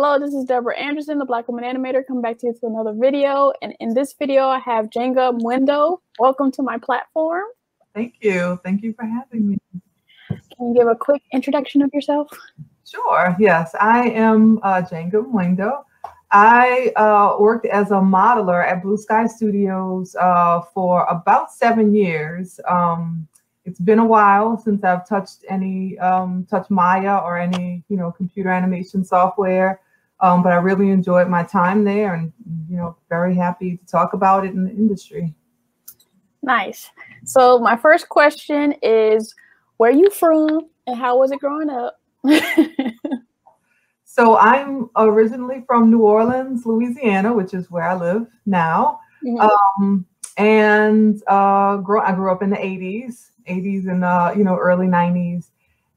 Hello, this is Deborah Anderson, the Black Woman Animator, coming back to you to another video. And in this video, I have Jenga Mwendo. Welcome to my platform. Thank you. Thank you for having me. Can you give a quick introduction of yourself? Sure. Yes, I am uh, Jenga Mwendo. I uh, worked as a modeler at Blue Sky Studios uh, for about seven years. Um, it's been a while since I've touched any um, touched Maya or any you know computer animation software, um, but I really enjoyed my time there, and you know very happy to talk about it in the industry. Nice. So my first question is, where are you from, and how was it growing up? so I'm originally from New Orleans, Louisiana, which is where I live now. Mm-hmm. Um, and uh, grow, I grew up in the 80s 80s and uh, you know early 90s,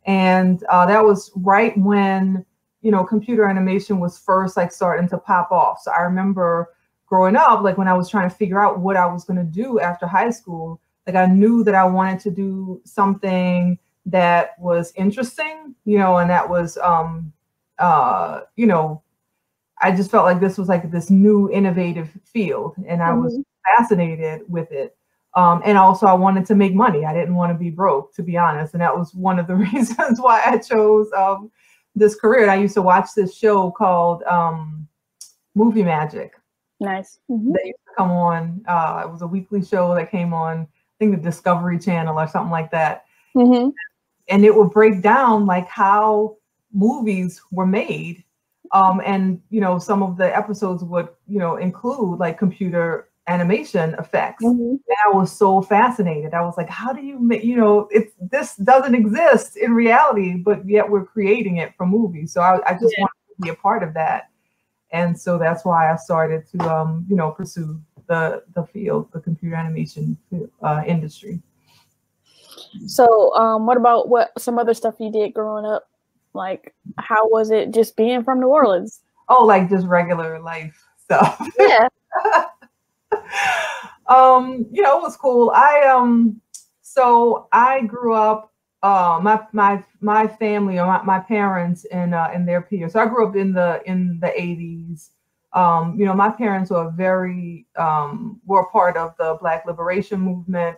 and uh, that was right when you know computer animation was first like starting to pop off. So I remember growing up, like when I was trying to figure out what I was going to do after high school, like I knew that I wanted to do something that was interesting, you know, and that was um uh you know I just felt like this was like this new innovative field and I was mm-hmm. fascinated with it. Um, and also, I wanted to make money. I didn't want to be broke, to be honest. And that was one of the reasons why I chose um, this career. And I used to watch this show called um, Movie Magic. Nice. Mm-hmm. That used to come on. Uh, it was a weekly show that came on, I think, the Discovery Channel or something like that. Mm-hmm. And it would break down like how movies were made. Um, and you know, some of the episodes would, you know, include like computer animation effects. Mm-hmm. And I was so fascinated. I was like, how do you make, you know, it's this doesn't exist in reality, but yet we're creating it for movies. So I, I just yeah. wanted to be a part of that. And so that's why I started to, um, you know, pursue the the field, the computer animation uh, industry. So, um, what about what some other stuff you did growing up? Like, how was it just being from New Orleans? Oh, like just regular life stuff. Yeah. um, you know, it was cool. I um, so I grew up. Uh, my my my family or my, my parents and uh, and their peers. So I grew up in the in the eighties. Um, you know, my parents were very um, were part of the Black Liberation Movement.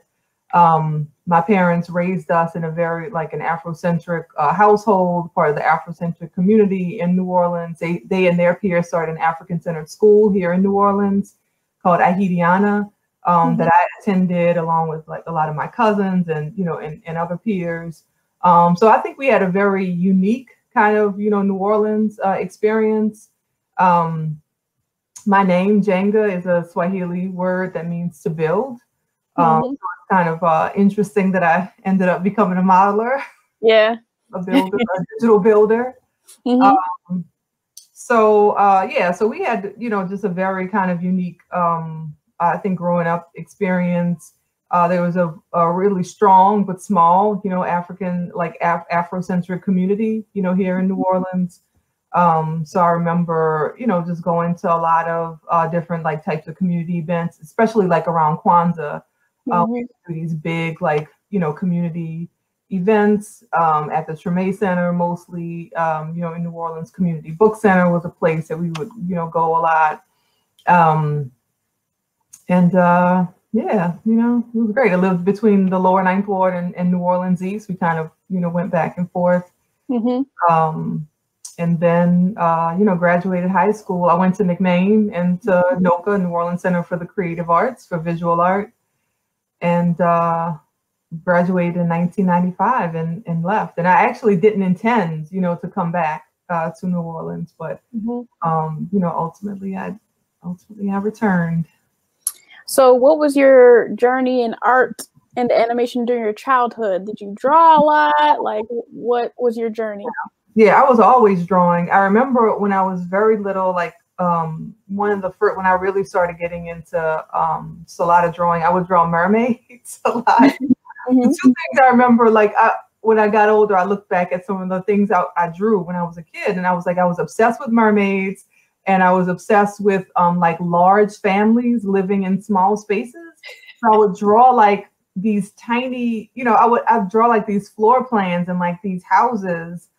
Um, my parents raised us in a very like an Afrocentric uh, household, part of the Afrocentric community in New Orleans. They they and their peers started an African centered school here in New Orleans called Ahidiana um, mm-hmm. that I attended along with like a lot of my cousins and you know and, and other peers. Um, so I think we had a very unique kind of you know New Orleans uh, experience. Um, my name Jenga is a Swahili word that means to build. Um, mm-hmm. So it's kind of uh, interesting that I ended up becoming a modeler. Yeah, a builder, a digital builder. Mm-hmm. Um, so uh, yeah, so we had you know just a very kind of unique, um, I think, growing up experience. Uh, there was a, a, really strong but small, you know, African like Af- Afrocentric community, you know, here in New mm-hmm. Orleans. Um, so I remember, you know, just going to a lot of uh, different like types of community events, especially like around Kwanzaa. Um, mm-hmm. These big like you know community events um, at the Treme Center, mostly, um, you know, in New Orleans Community Book Center was a place that we would, you know, go a lot. And uh, yeah, you know, it was great. I lived between the lower ninth ward and, and New Orleans East. We kind of, you know, went back and forth. Mm-hmm. Um, and then, uh, you know, graduated high school. I went to McMain and to mm-hmm. NOCCA, New Orleans Center for the Creative Arts for visual art. And uh, graduated in 1995 and, and left. And I actually didn't intend, you know, to come back uh, to New Orleans, but mm-hmm. um, you know, ultimately I ultimately I returned. So what was your journey in art and animation during your childhood? Did you draw a lot? Like what was your journey? Yeah, I was always drawing. I remember when I was very little, like um, one of the first when I really started getting into um, a lot of drawing, I would draw mermaids a lot. Mm-hmm. Two things I remember, like I, when I got older, I looked back at some of the things I, I, drew when I was a kid, and I was like, I was obsessed with mermaids, and I was obsessed with um, like large families living in small spaces. So I would draw like these tiny, you know, I would I would draw like these floor plans and like these houses,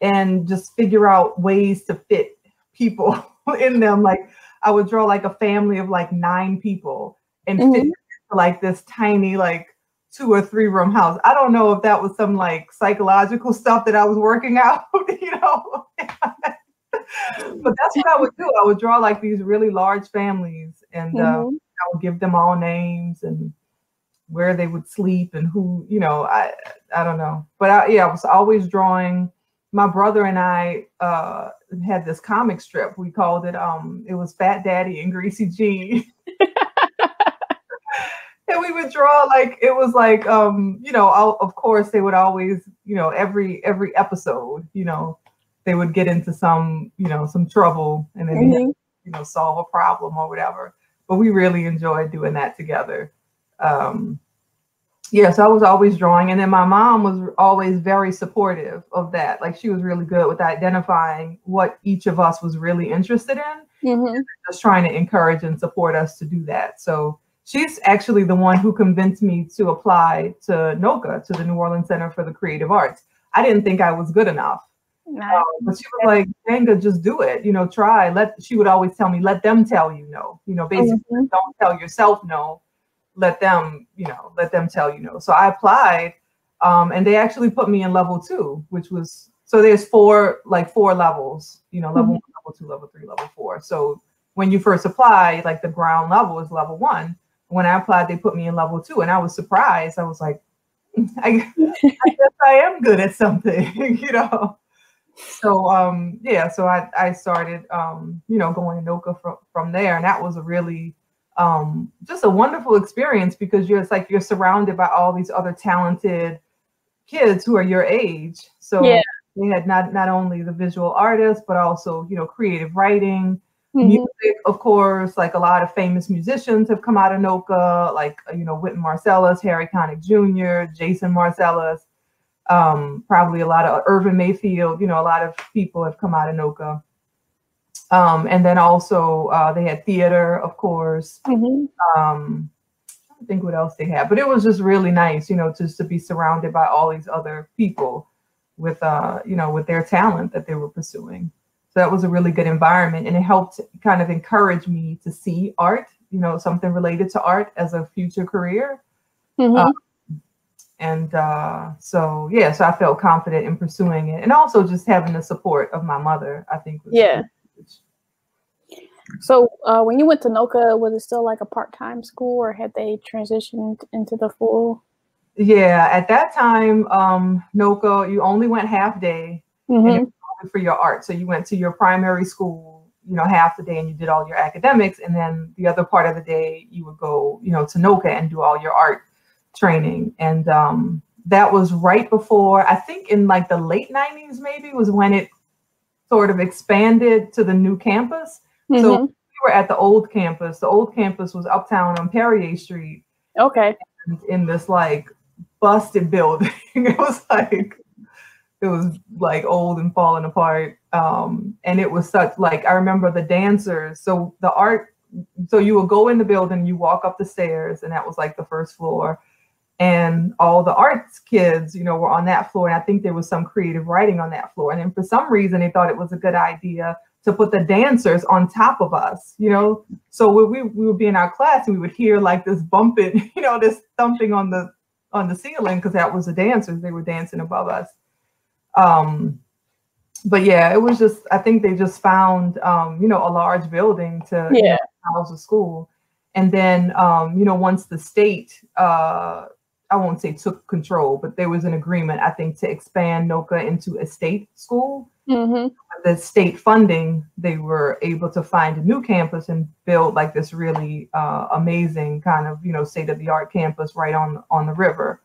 and just figure out ways to fit people in them. Like I would draw like a family of like nine people and mm-hmm. fit like this tiny like two or three room house. I don't know if that was some like psychological stuff that I was working out, you know. but that's what I would do. I would draw like these really large families and uh, mm-hmm. I would give them all names and where they would sleep and who, you know, I I don't know. But I, yeah, I was always drawing. My brother and I uh, had this comic strip. We called it um it was Fat Daddy and Greasy Jean. and we would draw like it was like um you know of course they would always you know every every episode you know they would get into some you know some trouble and then mm-hmm. you know solve a problem or whatever but we really enjoyed doing that together um yeah so i was always drawing and then my mom was always very supportive of that like she was really good with identifying what each of us was really interested in mm-hmm. just trying to encourage and support us to do that so she's actually the one who convinced me to apply to NOCCA, to the New Orleans Center for the Creative Arts. I didn't think I was good enough. Nice. Um, but she was like, Jenga, just do it. You know, try. Let she would always tell me, let them tell you no. You know, basically mm-hmm. don't tell yourself no. Let them, you know, let them tell you no. So I applied um, and they actually put me in level two, which was so there's four like four levels, you know, level mm-hmm. one, level two, level three, level four. So when you first apply, like the ground level is level one when I applied, they put me in level two, and I was surprised. I was like, I, I guess I am good at something, you know. So um, yeah, so I I started um, you know going to NOCCA from from there, and that was a really um, just a wonderful experience because you're it's like you're surrounded by all these other talented kids who are your age. So yeah. they had not not only the visual artists, but also you know creative writing Mm-hmm. Music, of course, like a lot of famous musicians have come out of NOCCA like you know Wynton Marsalis, Harry Connick Jr., Jason Marsalis, um, probably a lot of Irvin Mayfield. You know, a lot of people have come out of NOCCA. Um, and then also uh, they had theater, of course. Mm-hmm. Um, I think what else they had, but it was just really nice, you know, just to be surrounded by all these other people with, uh, you know, with their talent that they were pursuing. So that was a really good environment and it helped kind of encourage me to see art, you know, something related to art as a future career. Mm-hmm. Um, and uh, so, yeah, so I felt confident in pursuing it. And also just having the support of my mother, I think. yeah. So uh, when you went to NOCCA, was it still like a part-time school or had they transitioned into the full? Yeah, at that time, um, NOCCA, you only went half day. Mm-hmm for your art. So you went to your primary school, you know, half the day and you did all your academics. And then the other part of the day, you would go, you know, to Noka and do all your art training. And um, that was right before, I think in like the late 90s, maybe was when it sort of expanded to the new campus. Mm-hmm. So we were at the old campus. The old campus was uptown on Perrier Street. Okay. In this like busted building. it was like it was like old and falling apart. Um, and it was such like I remember the dancers. So the art, so you would go in the building, you walk up the stairs, and that was like the first floor. And all the arts kids, you know, were on that floor. And I think there was some creative writing on that floor. And then for some reason, they thought it was a good idea to put the dancers on top of us, you know. So we, we would be in our class and we would hear like this bumping, you know, this thumping on the on the ceiling because that was the dancers. They were dancing above us. Um, but yeah, it was just I think they just found um, you know a large building to yeah. you know, house a school, and then um, you know once the state uh, I won't say took control, but there was an agreement I think to expand NOCCA into a state school. Mm-hmm. The state funding, they were able to find a new campus and build like this really uh, amazing kind of you know state of the art campus right on on the river.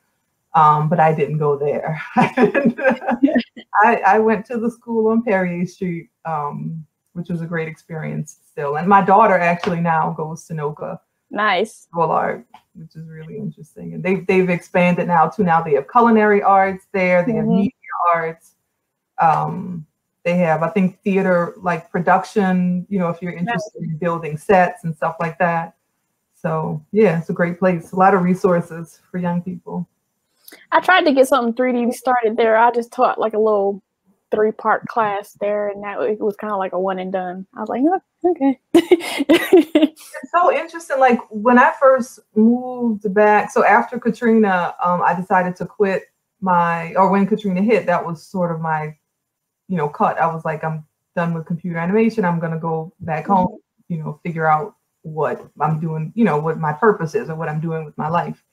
Um, but I didn't go there. I, I, went to the school on Perrier Street, um, which was a great experience still. And my daughter actually now goes to NOCCA. Nice. School art, which is really interesting. And they've, they've expanded now to Now they have culinary arts there, they mm-hmm. have media arts. Um, they have, I think, theater like production, you know, if you're interested in building sets and stuff like that. So, yeah, it's a great place. A lot of resources for young people. I tried to get something 3D started there. I just taught like a little three part class there, and that it was kind of like a one and done. I was like, oh, okay. it's so interesting. Like when I first moved back, so after Katrina, um, I decided to quit my, or when Katrina hit, that was sort of my, you know, cut. I was like, I'm done with computer animation. I'm gonna go back home, mm-hmm. you know, figure out what I'm doing, you know, what my purpose is or what I'm doing with my life.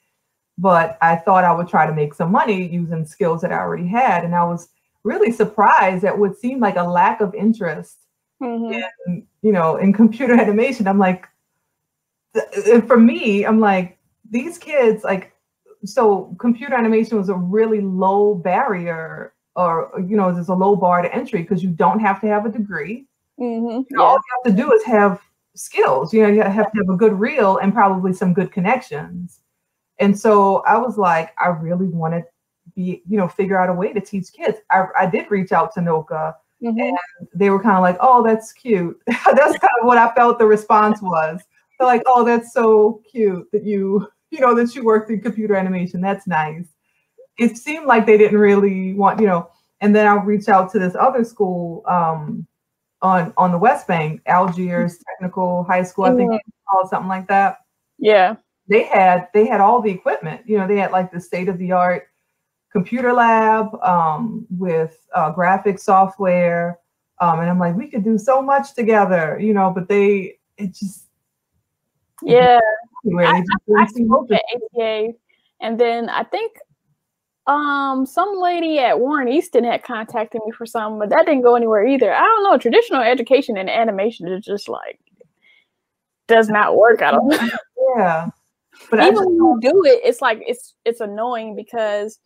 But I thought I would try to make some money using skills that I already had, and I was really surprised at what seemed like a lack of interest mm-hmm. in, you know, in computer animation. I'm like, for me, I'm like, these kids, like, so computer animation was a really low barrier or, you know, there's a low bar to entry because you don't have to have a degree. Mm-hmm. yeah. All you have to do is have skills. You know, you have to have a good reel and probably some good connections. And so I was like, I really wanted be, you know, figure out a way to teach kids. I, I did reach out to NOCCA mm-hmm. and they were kind of like, oh, that's cute. that's kind of what I felt the response was. They're like, oh, that's so cute that you, you know, that you worked in computer animation. That's nice. It seemed like they didn't really want, you know, and then I'll reach out to this other school um, on on the West Bank, Algiers Technical High School, I think mm-hmm. called something like that. Yeah. They had they had all the equipment, you know, they had like the state of the art computer lab um, with uh, graphic software. Um, and I'm like, we could do so much together, you know, but they, it just. Yeah. I, I, I spoke at ATA and then I think um some lady at Warren Easton had contacted me for some, but that didn't go anywhere either. I don't know. Traditional education and animation is just like does not work. I don't know. Yeah. But even when you do it, it's like it's it's annoying because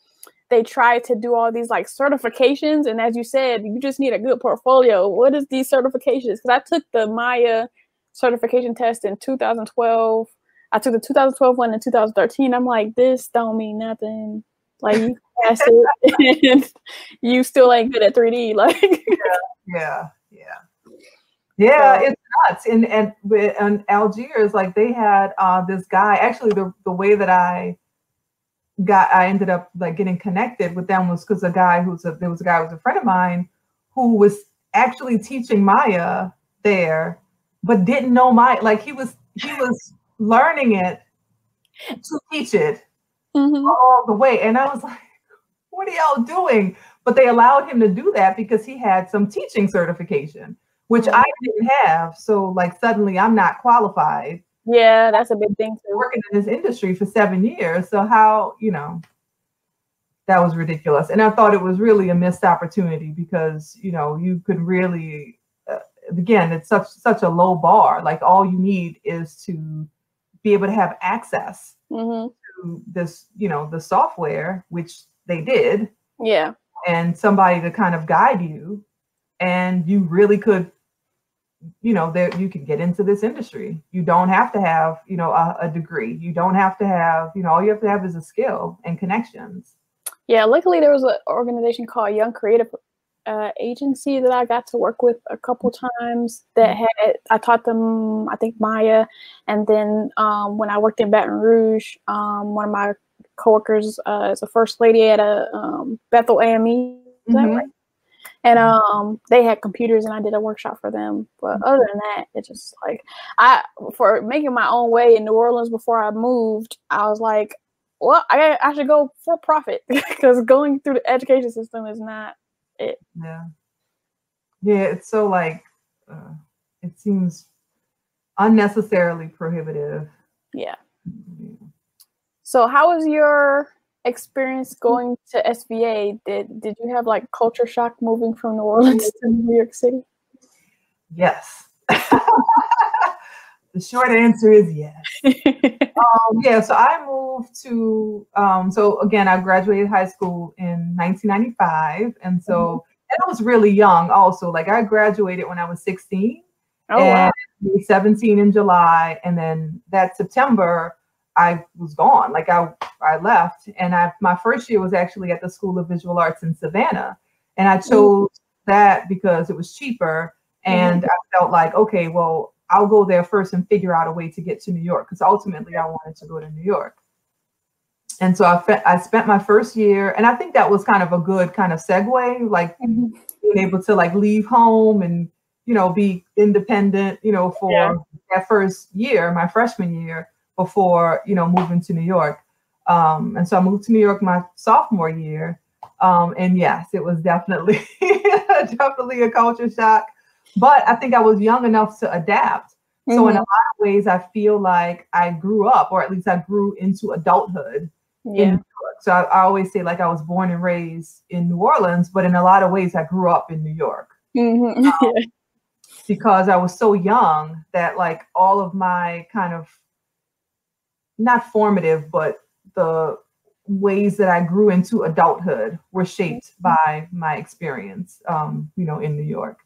they try to do all these like certifications and as you said you just need a good portfolio. What is these certifications? Because i took the maya certification test in 2012 i took the 2012 one in 2013 i'm like this don't mean nothing. Like you pass it and you still ain't good at 3d like yeah yeah yeah. Yeah so, it's nuts. And and and algiers like they had uh this guy actually the the way that i got I ended up like getting connected with them was because a guy who's a there was a guy who was a friend of mine who was actually teaching Maya there, but didn't know Maya. Like he was he was learning it to teach it mm-hmm. all the way. And I was like, what are y'all doing? But they allowed him to do that because he had some teaching certification, which I didn't have. So like suddenly I'm not qualified yeah, that's a big thing too. Working in this industry for seven years. So how, you know, that was ridiculous. And I thought it was really a missed opportunity because, you know, you could really, uh, again, it's such such a low bar. Like all you need is to be able to have access mm-hmm. to this, you know, the software, which they did. Yeah. And somebody to kind of guide you. And you really could you know that you can get into this industry. You don't have to have you know a, a, degree. You don't have to have you know all you have to have is a skill and connections. Yeah luckily there was an organization called young creative uh, agency that i got to work with a couple times that mm-hmm. had i taught them i think maya. And then um, when i worked in baton rouge um, one of my coworkers uh, is a first lady at a um, bethel ame is mm-hmm. right and mm-hmm. um they had computers and I did a workshop for them. But other than that, it's just like I for making my own way in New Orleans before I moved, I was like, well, I I should go for profit because going through the education system is not it. Yeah, yeah, it's so like uh, it seems unnecessarily prohibitive. Yeah. yeah. So how was your experience going to SVA, did did you have like culture shock moving from New Orleans to New York City? Yes. the short answer is yes. um, yeah, so I moved to um, so again, I graduated high school in 1995, and so mm-hmm. and I was really young. Also, like I graduated when I was 16. Oh, and wow. 17 in July, and then that September I was gone. Like I, I left, and I my first year was actually at the School of Visual Arts in Savannah, and I mm-hmm. chose mm-hmm. that because it was cheaper, and mm-hmm. I felt like okay, well, I'll go there first and figure out a way to get to New York because ultimately I wanted to go to New York. and so I, fe- I spent my first year, and I think that was kind of a good kind of segue, like mm-hmm. being able to like leave home and you know be independent, you know, for yeah. that first year, my freshman year, before you know moving to New York. Um, and so I moved to New York my sophomore year, um, and yes, it was definitely definitely a culture shock. But I think I was young enough to adapt. Mm-hmm. So in a mm-hmm. lot of ways, I feel like I grew up, or at least I grew into adulthood yeah. in New York. So I, I, always say like I was born and raised in New Orleans, but in a lot of ways I grew up in New York. Mm-hmm. Um, because I was so young that like all of my kind of not formative, but the ways that I grew into adulthood were shaped mm-hmm. by my experience, um, you know, in New York,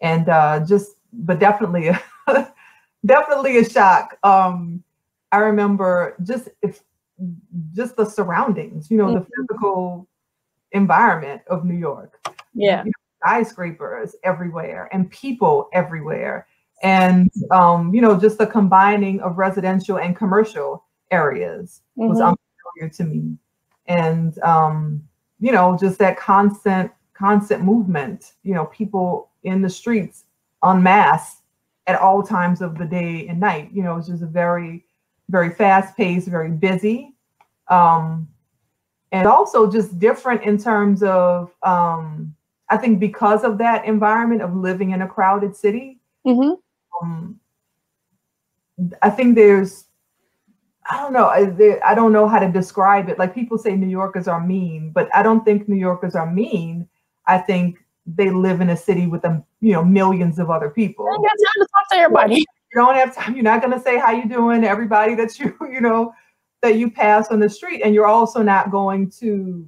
and uh, just, but definitely, definitely a shock. Um, I remember just if just the surroundings, you know, mm-hmm. the physical environment of New York. Yeah. You know, skyscrapers everywhere and people everywhere. And um, you know, just the combining of residential and commercial areas mm-hmm. was unfamiliar to me. And um, you know, just that constant, constant movement, you know, people in the streets en masse at all times of the day and night. You know, it's just a very very fast paced, very busy. Um, and also just different in terms of, um, I think because of that environment of living in a crowded city, mm-hmm. um, I think there's, I don't know, I, I don't know how to describe it. Like people say New Yorkers are mean, but I don't think New Yorkers are mean. I think they live in a city with a you know millions of other people. You got time to talk to everybody you don't have time. You're not going to say how you doing to everybody that you, you know, that you pass on the street. And you're also not going to,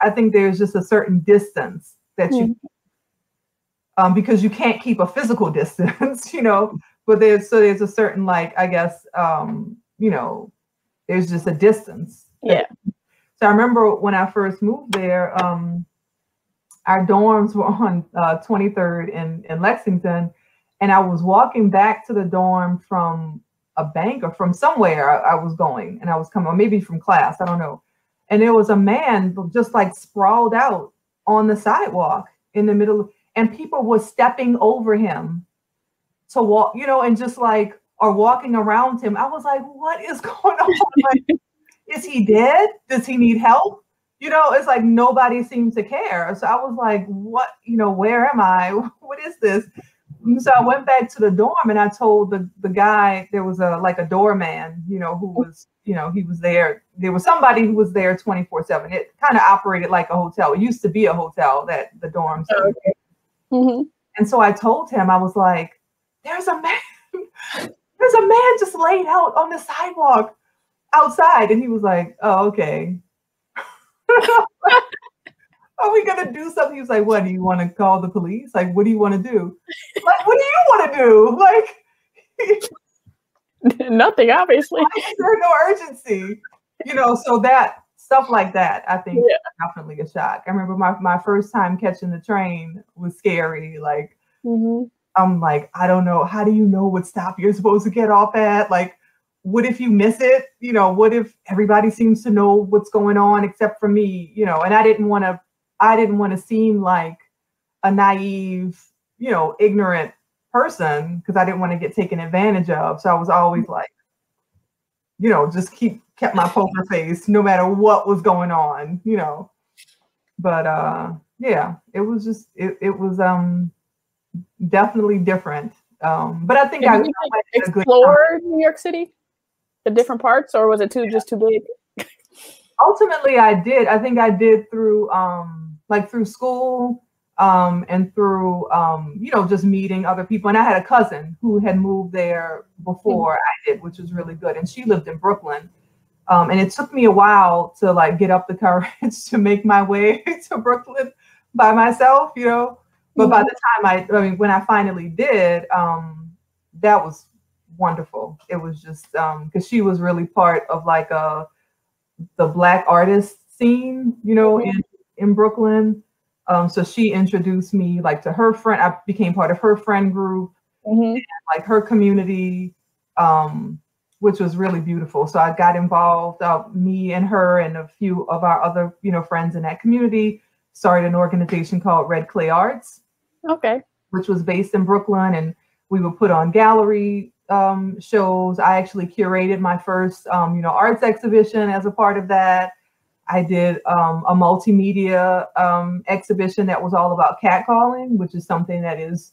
I think there's just a certain distance that you, mm-hmm. um, because you can't keep a physical distance, you know, but there's, so there's a certain like, I guess, um, you know, there's just a distance. Yeah. So I remember when I first moved there, um, our dorms were on uh, 23rd in, in Lexington and I was walking back to the dorm from a bank or from somewhere I, I was going, and I was coming, or maybe from class, I don't know. And there was a man just like sprawled out on the sidewalk in the middle, and people were stepping over him to walk, you know, and just like are walking around him. I was like, what is going on? like, is he dead? Does he need help? You know, it's like nobody seemed to care. So I was like, what, you know, where am I? What is this? so I went back to the dorm and I told the, the guy there was a like a doorman, you know, who was, you know, he was there. There was somebody who was there 24-7. It kind of operated like a hotel. It used to be a hotel that the dorms. Oh, okay. mm-hmm. And so I told him, I was like, there's a man, there's a man just laid out on the sidewalk outside. And he was like, oh, okay. are we gonna do something? He was like, What do you want to call the police? Like, what do you want to do? Like, what do you want to do? Like nothing, obviously. There's no urgency. You know, so that stuff like that, I think yeah. definitely a shock. I remember my, my first time catching the train was scary. Like mm-hmm. I'm like, I don't know, how do you know what stop you're supposed to get off at? Like, what if you miss it? You know, what if everybody seems to know what's going on except for me? You know, and I didn't want to I didn't want to seem like a naive, you know, ignorant person because I didn't want to get taken advantage of. So I was always mm-hmm. like, you know, just keep kept my poker face no matter what was going on, you know. But uh yeah, it was just it, it was um definitely different. Um but I think Did I explored New York City, the different parts, or was it too just too big? Ultimately I did. I think I did through um like through school um, and through um, you know just meeting other people. And I had a cousin who had moved there before mm-hmm. I did, which was really good. And she lived in Brooklyn. Um, and it took me a while to like get up the courage to make my way to Brooklyn by myself, you know. But mm-hmm. by the time I, I mean, when I finally did, um, that was wonderful. It was just because um, she was really part of like a uh, the black artist scene, you know, mm-hmm. in in Brooklyn. Um, so she introduced me like to her friend. I became part of her friend group, mm-hmm. and, like her community. Um, which was really beautiful. So I got involved. Uh, me and her and a few of our other you know friends in that community started an organization called Red Clay Arts. Okay. Which was based in Brooklyn, and we would put on gallery um, shows. I actually curated my first, um, you know, arts exhibition as a part of that. I did um, a multimedia um, exhibition that was all about catcalling, which is something that is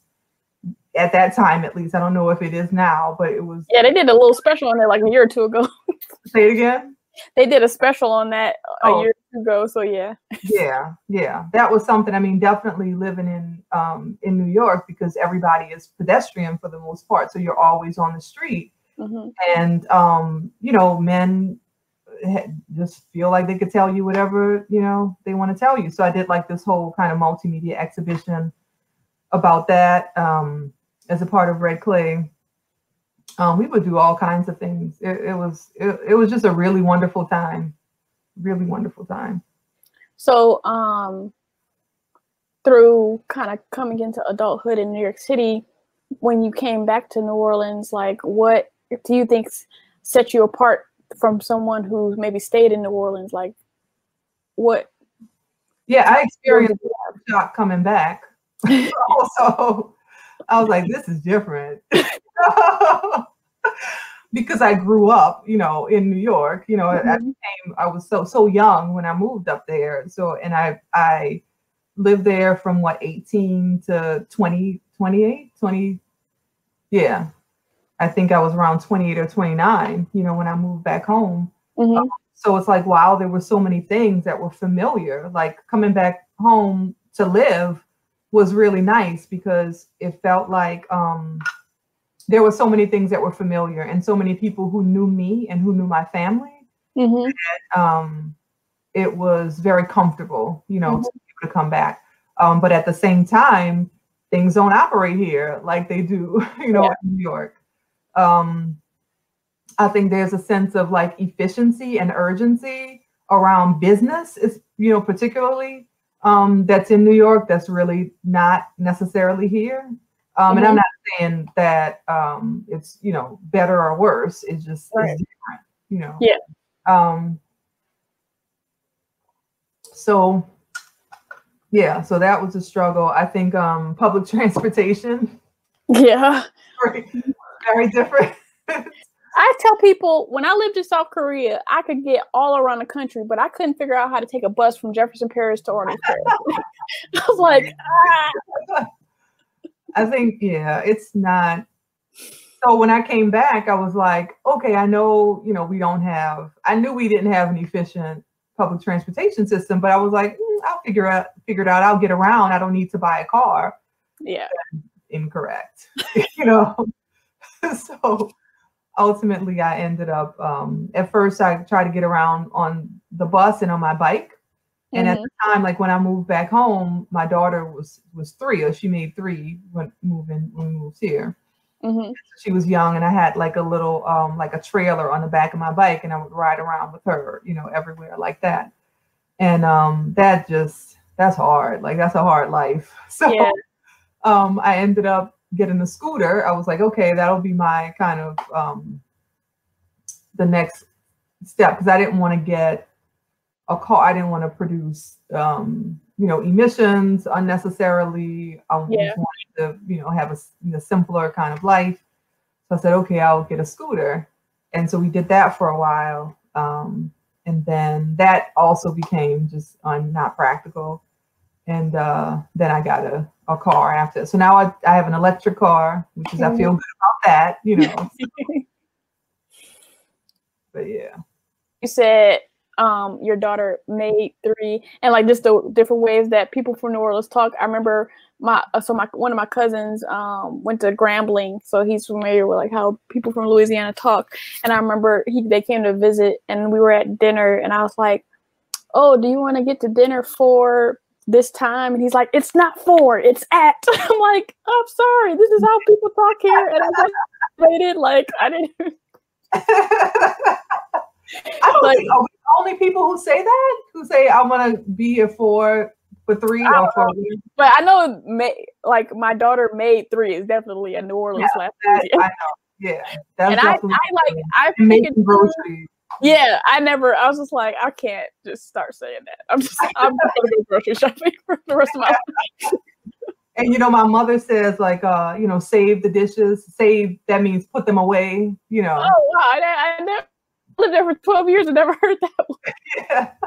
at that time, at least. I don't know if it is now, but it was. Yeah, they did a little special on there like a year or two ago. say it again. They did a special on that a oh. year ago. So yeah. yeah, yeah, that was something. I mean, definitely living in um, in New York because everybody is pedestrian for the most part, so you're always on the street, mm-hmm. and um, you know, men just feel like they could tell you whatever you know they want to tell you. So I did like this whole kind of multimedia exhibition about that um, as a part of Red Clay. Um, we would do all kinds of things. It, it was it, it was just a really wonderful time, really wonderful time. So um, through kind of coming into adulthood in New York City, when you came back to New Orleans, like what do you think set you apart from someone who maybe stayed in New Orleans? Like what? Yeah, I experienced shock coming back. also, I was like, this is different. because I grew up, you know, in New York, you know, mm-hmm. I became, I was so so young when I moved up there. So and I I lived there from what 18 to 20, 28, 20. Yeah. I think I was around 28 or 29, you know, when I moved back home. Mm-hmm. Um, so it's like, wow, there were so many things that were familiar. Like coming back home to live was really nice because it felt like um, there were so many things that were familiar and so many people who knew me and who knew my family. Mm-hmm. That, um, it was very comfortable, you know, mm-hmm. to, to come back. Um, but at the same time, things don't operate here like they do, you know, yeah. in New York. Um, I think there's a sense of like efficiency and urgency around business, is you know, particularly um, that's in New York that's really not necessarily here. Um, mm-hmm. And I'm mm-hmm. not saying that um, it's you know better or worse. It's just right. it's different, you know. Yeah. Um, so yeah, so that was a struggle. I think um, public transportation. Yeah. Very, very different. I tell people when I lived in South Korea, I could get all around the country, but I couldn't figure out how to take a bus from Jefferson Parish to Orange Parish. I was like, ah. I think, yeah, it's not. So when I came back, I was like, okay, I know, you know, we don't have, I knew we didn't have an efficient public transportation system, but I was like, mm, I'll figure out, figure it out. I'll get around. I don't need to buy a car. Yeah. Incorrect. you know, so ultimately I ended up um, at first I tried to get around on the bus and on my bike. And mm-hmm. at the time, like when I moved back home, my daughter was was three, or she made three when moving when we moved here. Mm-hmm. She was young, and I had like a little um, like a trailer on the back of my bike, and I would ride around with her, you know, everywhere like that. And um, that just that's hard. Like that's a hard life. So yeah. um, I ended up getting a scooter, I was like, okay, that'll be my kind of um, the next step because I didn't want to get a car. I didn't want to produce, um, you know, emissions unnecessarily. I yeah. wanted to, you know, have a, a simpler kind of life. So I said, okay, I'll get a scooter. And so we did that for a while. Um, and then that also became just un, not practical. And uh, then I got a a car after. So now I, I have an electric car, which is I feel good about that, you know. but yeah. You said um your daughter made three and like just the different ways that people from New Orleans talk. I remember my uh, so my one of my cousins um went to Grambling, so he's familiar with like how people from Louisiana talk. And I remember he they came to visit and we were at dinner and I was like, Oh, do you want to get to dinner for this time and he's like it's not for it's at i'm like i'm sorry this is how people talk here and i just waited like i didn't I don't like, think are we the only people who say that who say i'm gonna be here for for three or four weeks. But I know, May, like my daughter made three is definitely a New Orleans yeah, that, I know. Yeah, that's and I, I like I making groceries. Yeah, I never. I was just like, I can't just start saying that. I'm just, I'm gonna go grocery shopping for the rest of my life. And you know, my mother says like, uh, you know, save the dishes. Save that means put them away. You know. Oh wow! I, I never lived there for twelve years and never heard that one. Yeah.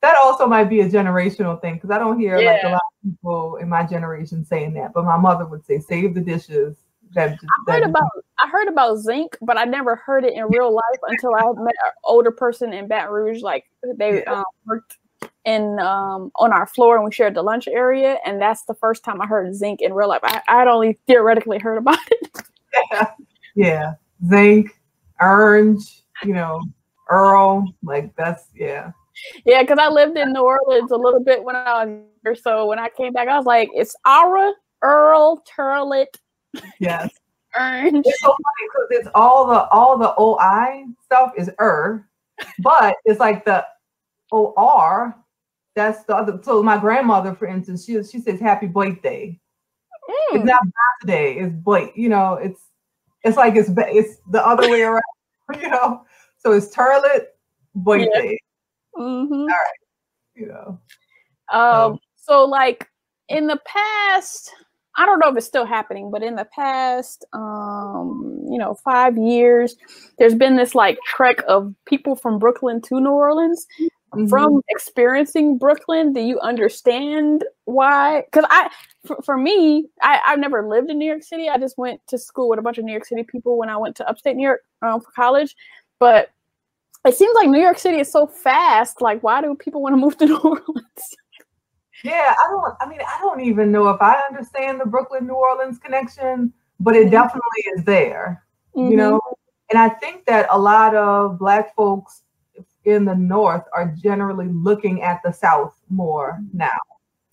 That also might be a generational thing because I don't hear yeah. like a lot of people in my generation saying that. But my mother would say, "Save the dishes." That, just, I heard about I heard about zinc, but I never heard it in real life until I met an older person in Baton Rouge. Like they yeah. um, worked in um, on our floor and we shared the lunch area, and that's the first time I heard zinc in real life. I, I'd only theoretically heard about it. yeah, yeah, zinc, orange, you know, Earl, like that's yeah. Yeah, because I lived in New Orleans a little bit when I was here. So when I came back, I was like, it's Aura, Earl, Turlet, Yes. Orange. It's so funny because it's all the all the OI stuff is er, but it's like the OR. That's the other. So my grandmother, for instance, she she says happy birthday. Mm. It's not birthday. It's boy. You know, it's it's like it's it's the other way around. You know, so it's turlet boy. Yeah. Mm-hmm. All right. You know. Um. So like in the past I don't know if it's still happening, but in the past, um, you know, five years, there's been this like trek of people from Brooklyn to New Orleans. Mm-hmm. From experiencing Brooklyn, do you understand why? Because I, for, for me, I, I've never lived in New York City. I just went to school with a bunch of New York City people when I went to upstate New York um, for college. But it seems like New York City is so fast. Like, why do people want to move to New Orleans? Yeah, I don't. I mean, I don't even know if I understand the Brooklyn New Orleans connection, but it mm-hmm. definitely is there. Mm-hmm. You know, and I think that a lot of Black folks in the North are generally looking at the South more now.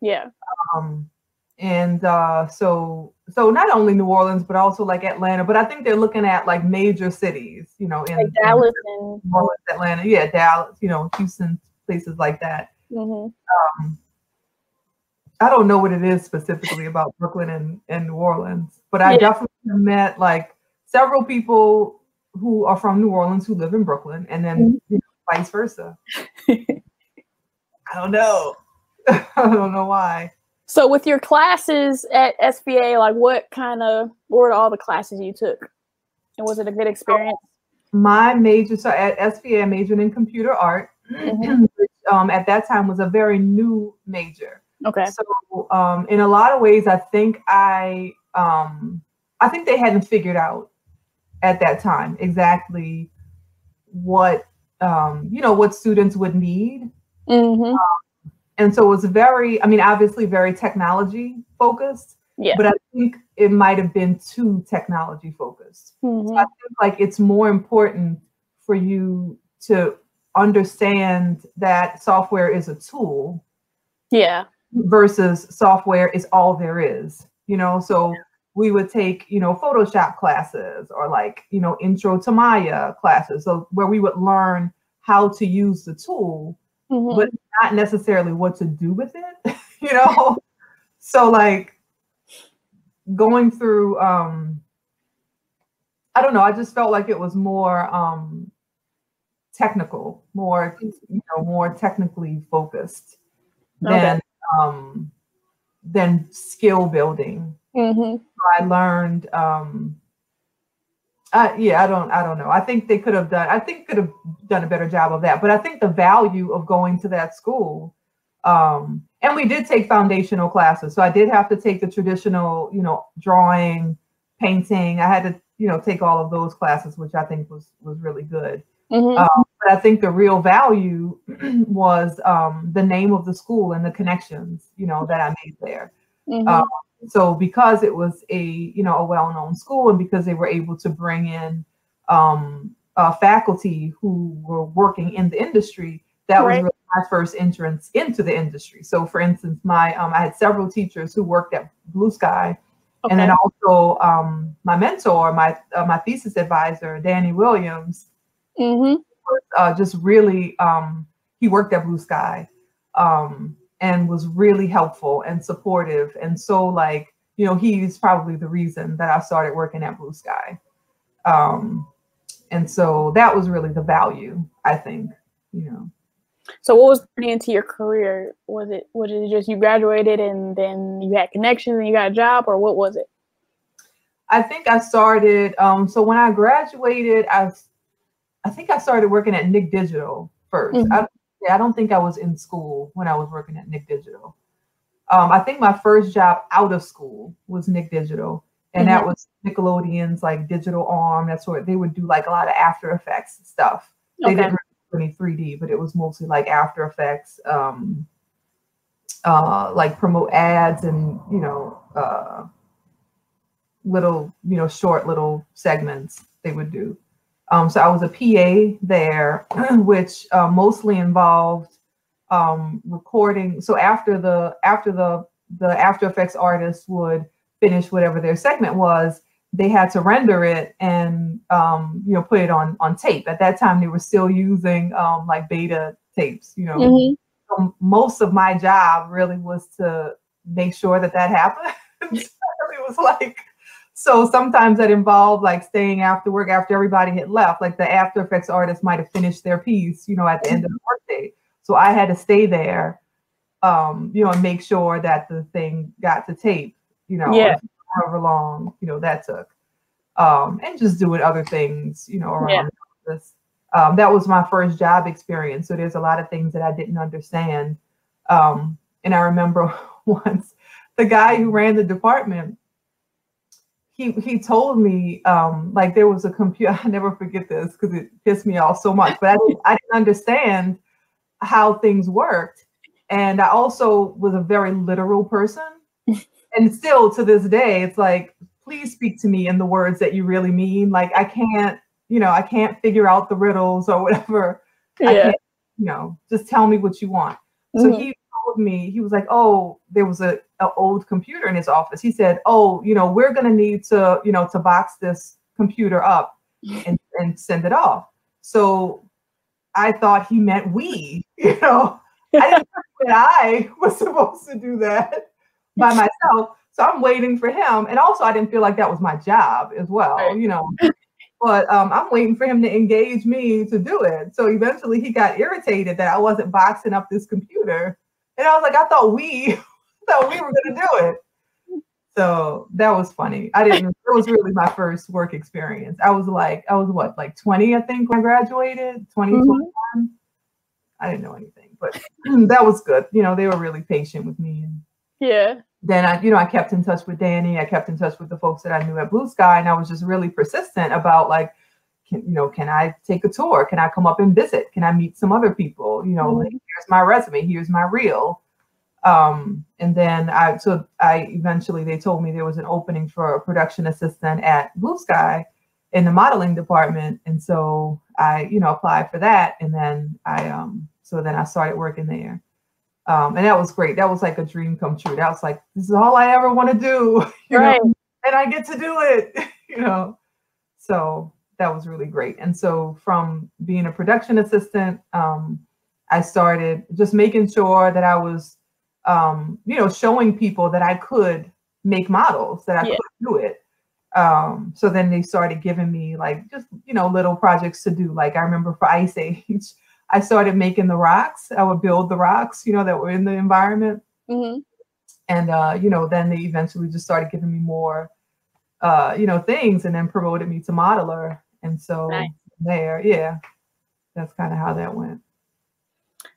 Yeah. Um, and uh, so so not only New Orleans but also like Atlanta, but I think they're looking at like major cities, you know, in, like Dallas in and Orleans, Atlanta, yeah, Dallas, you know, Houston, places like that. Mm-hmm. Um, I don't know what it is specifically about Brooklyn and, and New Orleans, but I yeah. definitely met like several people who are from New Orleans who live in Brooklyn, and then mm-hmm. you vice versa. I don't know. I don't know why. So, with your classes at SVA, like what kind of what were all the classes you took, and was it a good experience? My major, so at SVA I majored in computer art, mm-hmm. which um, at that time was a very new major. Okay. So um, in a lot of ways, I think I um, I think they hadn't figured out at that time exactly what um, you know what students would need. Mm-hmm. Um, and so it was very, I mean, obviously very technology focused. Yeah. But I think it might have been too technology focused. Mm-hmm. So I think like it's more important for you to understand that software is a tool. Yeah versus software is all there is you know so we would take you know photoshop classes or like you know intro to maya classes so where we would learn how to use the tool mm-hmm. but not necessarily what to do with it you know so like going through um i don't know i just felt like it was more um technical more you know more technically focused okay. than um, than skill building. Mm-hmm. I learned. Um, uh, yeah, I don't. I don't know. I think they could have done. I think could have done a better job of that. But I think the value of going to that school. Um, and we did take foundational classes, so I did have to take the traditional, you know, drawing, painting. I had to, you know, take all of those classes, which I think was was really good. Mm-hmm. Um, but I think the real value was um, the name of the school and the connections, you know, that I made there. Mm-hmm. Um, so because it was a you know a well-known school and because they were able to bring in um, uh, faculty who were working in the industry, that right. was really my first entrance into the industry. So, for instance, my um, I had several teachers who worked at Blue Sky, okay. and then also um, my mentor, my uh, my thesis advisor, Danny Williams. Mm-hmm was uh, just really, um, he worked at Blue Sky um, and was really helpful and supportive. And so, like, you know, he's probably the reason that I started working at Blue Sky. Um, and so that was really the value, I think, you know. So what was into your career? Was it was it just you graduated and then you had connections and you got a job, or what was it? I think I started. Um, so when I graduated, I I think I started working at Nick Digital 1st mm-hmm. I, I don't think I was in school when I was working at Nick Digital. Um, I think my first job out of school was Nick Digital, and mm-hmm. that was Nickelodeon's like digital arm. That's what they would do like a lot of After Effects stuff. They okay. didn't really 3D, but it was mostly like After Effects, um, uh, like promote ads and you know uh, little you know short little segments they would do. Um, so I was a PA there, which uh, mostly involved um, recording. So after the after the the After Effects artists would finish whatever their segment was, they had to render it and um, you know put it on on tape. At that time, they were still using um, like beta tapes. You know, mm-hmm. so most of my job really was to make sure that that happened. it was like so sometimes that involved like staying after work after everybody had left. Like the After Effects artist might have finished their piece, you know, at the end of the workday. So I had to stay there, um, you know, and make sure that the thing got to tape, you know, yeah. however long, you know, that took. Um, and just doing other things, you know, around yeah. this. Um, that was my first job experience. So there's a lot of things that I didn't understand. Um, and I remember once the guy who ran the department, he he told me um, like there was a computer. I never forget this because it pissed me off so much. But I didn't, I didn't understand how things worked, and I also was a very literal person. and still to this day, it's like, please speak to me in the words that you really mean. Like I can't, you know, I can't figure out the riddles or whatever. Yeah. you know, just tell me what you want. Mm-hmm. So he told me, he was like, oh, there was a, a old computer in his office. He said, oh, you know, we're going to need to, you know, to box this computer up and, and send it off. So I thought he meant we, you know, I didn't think that I was supposed to do that by myself. So I'm waiting for him. And also I didn't feel like that was my job as well, you know. But um, I'm waiting for him to engage me to do it. So eventually he got irritated that I wasn't boxing up this computer. And I was like, I thought we thought we were gonna do it. So that was funny. I didn't it was really my first work experience. I was like, I was what, like 20, I think, when I graduated, 2021. Mm-hmm. I didn't know anything, but that was good. You know, they were really patient with me. Yeah. Then I, you know, I kept in touch with Danny. I kept in touch with the folks that I knew at Blue Sky, and I was just really persistent about like, can, you know, can I take a tour? Can I come up and visit? Can I meet some other people? You know, mm-hmm. like, here's my resume, here's my reel. Um, and then I so I eventually they told me there was an opening for a production assistant at Blue Sky in the modeling department. And so I, you know, applied for that. And then I um so then I started working there. Um, and that was great. That was like a dream come true. That was like, this is all I ever want to do. You right. know, and I get to do it, you know. So that was really great. And so from being a production assistant, um, I started just making sure that I was, um, you know, showing people that I could make models, that I yeah. could do it. Um, so then they started giving me like just, you know, little projects to do. Like I remember for Ice Age, I started making the rocks. I would build the rocks, you know, that were in the environment. Mm-hmm. And, uh, you know, then they eventually just started giving me more, uh, you know, things and then promoted me to modeler. And so nice. there, yeah, that's kind of how that went.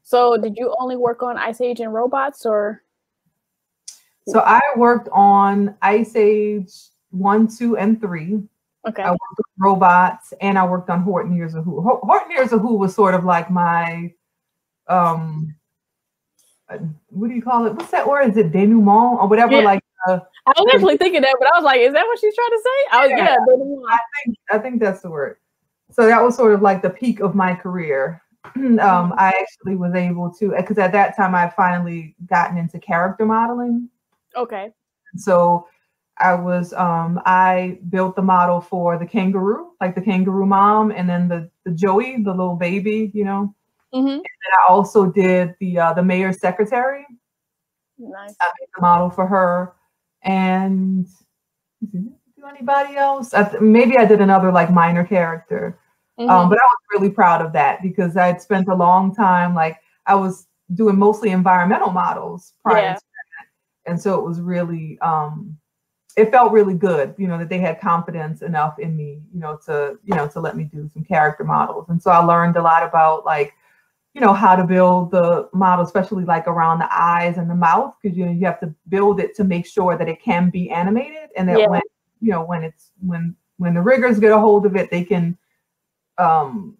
So did you only work on Ice Age and robots or? So I worked on Ice Age one, two, and three. Okay. I worked on robots and I worked on Horton Hears a Who. Horton Hears a Who was sort of like my um uh, what do you call it? What's that word? Is it denouement or whatever? Yeah. Like uh, I was actually thinking that, but I was like, is that what she's trying to say? I was yeah, yeah I think I think that's the word. So that was sort of like the peak of my career. um, I actually was able to because at that time I finally gotten into character modeling. Okay. So I was um, I built the model for the kangaroo, like the kangaroo mom, and then the the Joey, the little baby, you know. Mm-hmm. And I also did the uh, the mayor's secretary. Nice. I made the model for her, and do anybody else. I th- maybe I did another like minor character. Um, mm-hmm. Um, but I was really proud of that because I had spent a long time like I was doing mostly environmental models prior yeah. to that. And so it was really um it felt really good, you know, that they had confidence enough in me, you know, to, you know, to let me do some character models. And so I learned a lot about like, you know, how to build the model, especially like around the eyes and the mouth, because you know you have to build it to make sure that it can be animated and that yeah. when you know when it's when when the riggers get a hold of it, they can um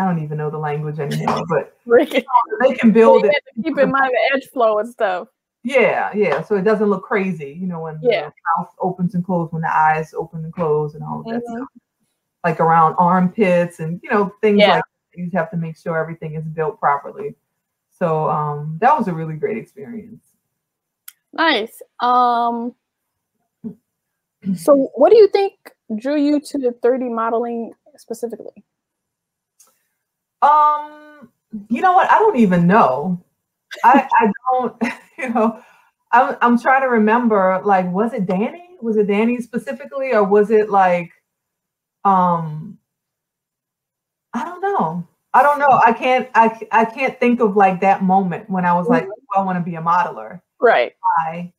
I don't even know the language anymore, but they can build it. keep in mind the edge flow and stuff. Yeah, yeah. So it doesn't look crazy, you know, when yeah. the mouth opens and closes, when the eyes open and close, and all of that mm-hmm. stuff. Like around armpits and you know things yeah. like that. you have to make sure everything is built properly. So um, that was a really great experience. Nice. Um, so what do you think drew you to the 3D modeling specifically? Um, you know what? I don't even know. I I don't. You know, I'm I'm trying to remember. Like, was it Danny? Was it Danny specifically, or was it like, um, I don't know. I don't know. I can't. I I can't think of like that moment when I was like, oh, I want to be a modeler. Right. I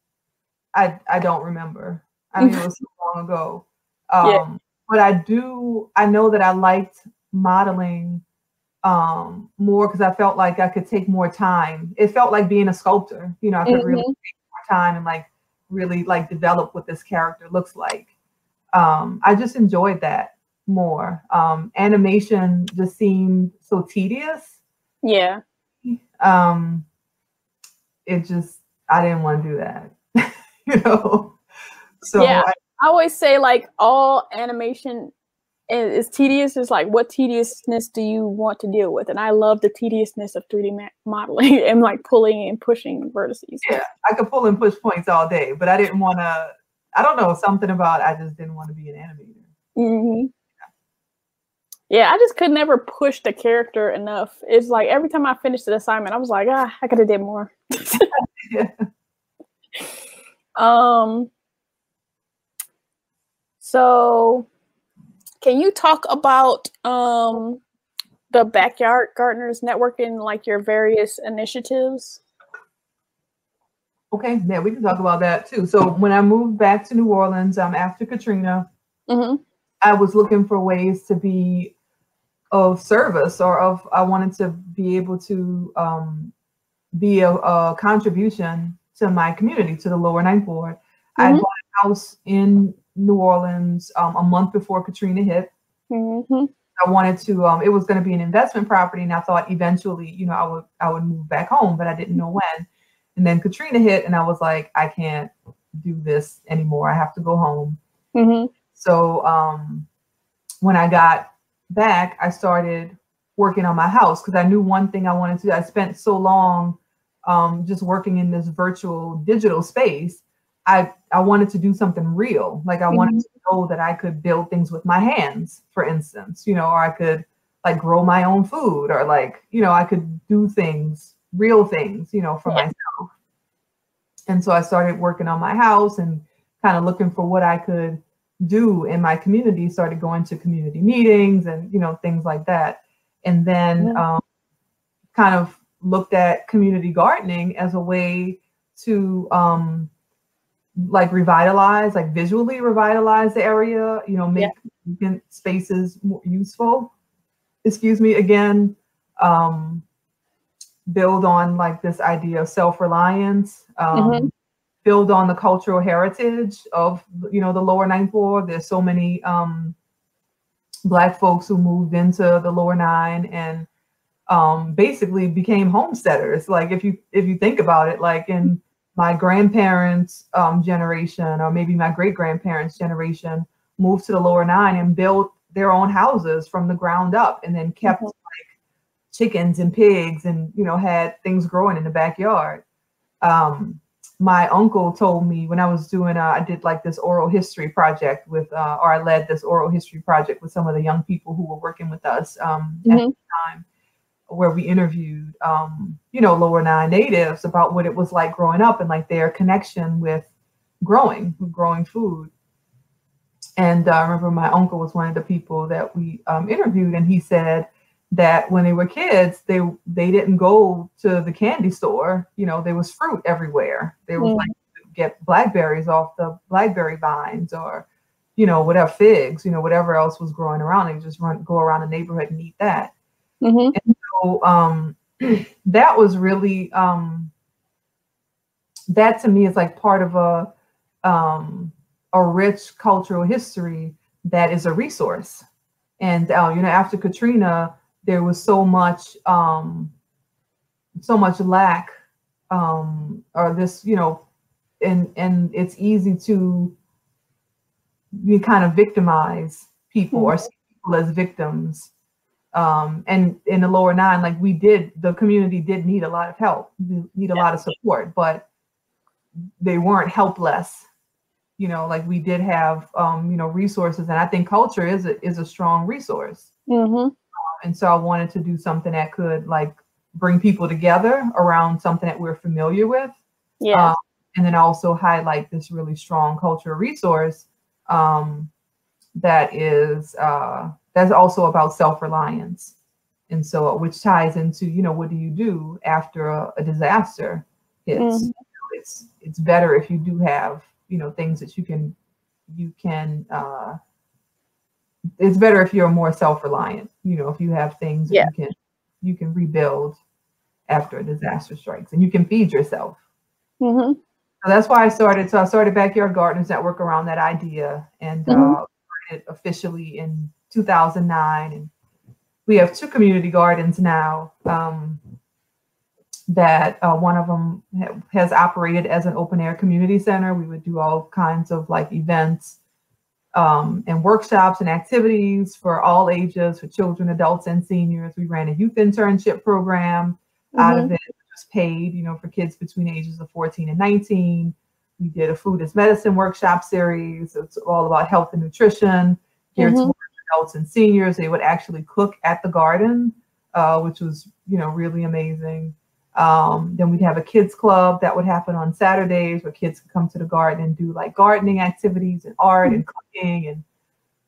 I I don't remember. I mean, it was so long ago. Um, yeah. But I do. I know that I liked modeling um more because I felt like I could take more time. It felt like being a sculptor, you know, I could mm-hmm. really take more time and like really like develop what this character looks like. Um, I just enjoyed that more. Um, animation just seemed so tedious. Yeah. Um, it just I didn't want to do that, you know. So yeah, I, I always say like all animation is tedious is like what tediousness do you want to deal with and i love the tediousness of 3d ma- modeling and like pulling and pushing vertices yeah i could pull and push points all day but i didn't want to i don't know something about i just didn't want to be an animator mm-hmm. yeah. yeah i just could never push the character enough it's like every time i finished the assignment i was like ah i could have did more yeah. um so can you talk about um, the Backyard Gardeners Network and like your various initiatives? Okay, yeah, we can talk about that too. So when I moved back to New Orleans um, after Katrina, mm-hmm. I was looking for ways to be of service or of I wanted to be able to um, be a, a, contribution to my community, to the Lower Ninth Ward. Mm-hmm. I bought a house in New Orleans um, a month before Katrina hit. Mm-hmm. I wanted to. Um, it was going to be an investment property, and I thought eventually, you know, I would I would move back home, but I didn't know when. And then Katrina hit, and I was like, I can't do this anymore. I have to go home. Mm-hmm. So um, when I got back, I started working on my house because I knew one thing I wanted to. do. I spent so long um, just working in this virtual digital space I I wanted to do something real. Like I mm-hmm. wanted to know that I could build things with my hands, for instance, you know, or I could like grow my own food or like, you know, I could do things, real things, you know, for yeah. myself. And so I started working on my house and kind of looking for what I could do in my community, started going to community meetings and, you know, things like that. And then mm-hmm. um, kind of looked at community gardening as a way to um, like revitalize, like visually revitalize the area, you know, make yeah. spaces more useful. Excuse me, again, um, build on like this idea of self-reliance, um, mm-hmm. build on the cultural heritage of, you know, the lower ninth ward. There's so many um, black folks who moved into the lower nine and um, basically became homesteaders. Like if you, if you think about it, like in, my grandparents' um, generation, or maybe my great grandparents' generation, moved to the lower nine and built their own houses from the ground up, and then kept mm-hmm. like chickens and pigs, and you know had things growing in the backyard. Um, my uncle told me when I was doing, uh, I did like this oral history project with, uh, or I led this oral history project with some of the young people who were working with us um, mm-hmm. at the time where we interviewed, um, you know, lower nine natives about what it was like growing up and like their connection with growing, growing food. and uh, I remember my uncle was one of the people that we um, interviewed, and he said that when they were kids, they they didn't go to the candy store. You know, there was fruit everywhere. There was mm. like get blackberries off the blackberry vines, or you know, whatever figs, you know, whatever else was growing around. They just run go around the neighborhood and eat that. Mm-hmm. And so um, that was really um, that to me is like part of a um, a rich cultural history that is a resource. And uh, you know, after Katrina, there was so much um, so much lack um, or this, you know, and and it's easy to you kind of victimize people mm-hmm. or see people as victims. Um, and in the lower nine, like we did, the community did need a lot of help, need a yeah. lot of support, but they weren't helpless. You know like we did have um you know resources and i think culture is a, is a strong resource. Mm-hmm. uh, and so i wanted to do something that could like bring people together around something that we're familiar with. Yeah. Um, and then also highlight this really strong cultural resource um that is uh that's also about self-reliance and so which ties into you know what do you do after a, a disaster hits mm-hmm. it's it's better if you do have you know things that you can you can uh it's better if you're more self-reliant you know if you have things yeah. you can you can rebuild after a disaster strikes and you can feed yourself mm-hmm. so that's why i started so i started backyard gardeners network around that idea and mm-hmm. uh officially in 2009 and we have two community gardens now um, that uh, one of them ha- has operated as an open air community center. We would do all kinds of like events um, and workshops and activities for all ages, for children, adults, and seniors. We ran a youth internship program mm-hmm. out of mm-hmm. it, was paid, you know, for kids between ages of 14 and 19. We did a food as medicine workshop series. It's all about health and nutrition geared mm-hmm. towards adults and seniors. They would actually cook at the garden, uh, which was, you know, really amazing. Um, then we'd have a kids club that would happen on Saturdays where kids could come to the garden and do like gardening activities and art and cooking and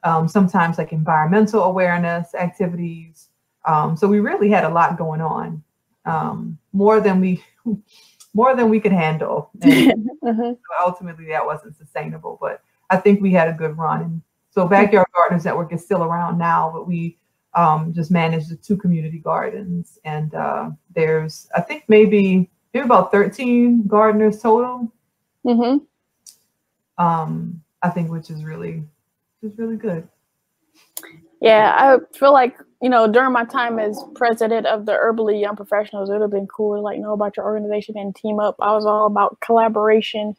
um, sometimes like environmental awareness activities. Um, so we really had a lot going on, um, more than we more than we could handle. And uh-huh. ultimately, that wasn't sustainable. But I think we had a good run. So Backyard Gardeners Network is still around now, but we um, just manage the two community gardens. And uh, there's, I think maybe maybe about 13 gardeners total. Mm-hmm. Um, I think, which is really, is really good. Yeah, I feel like you know during my time as president of the Urban League Young Professionals, it would have been cool to like know about your organization and team up. I was all about collaboration,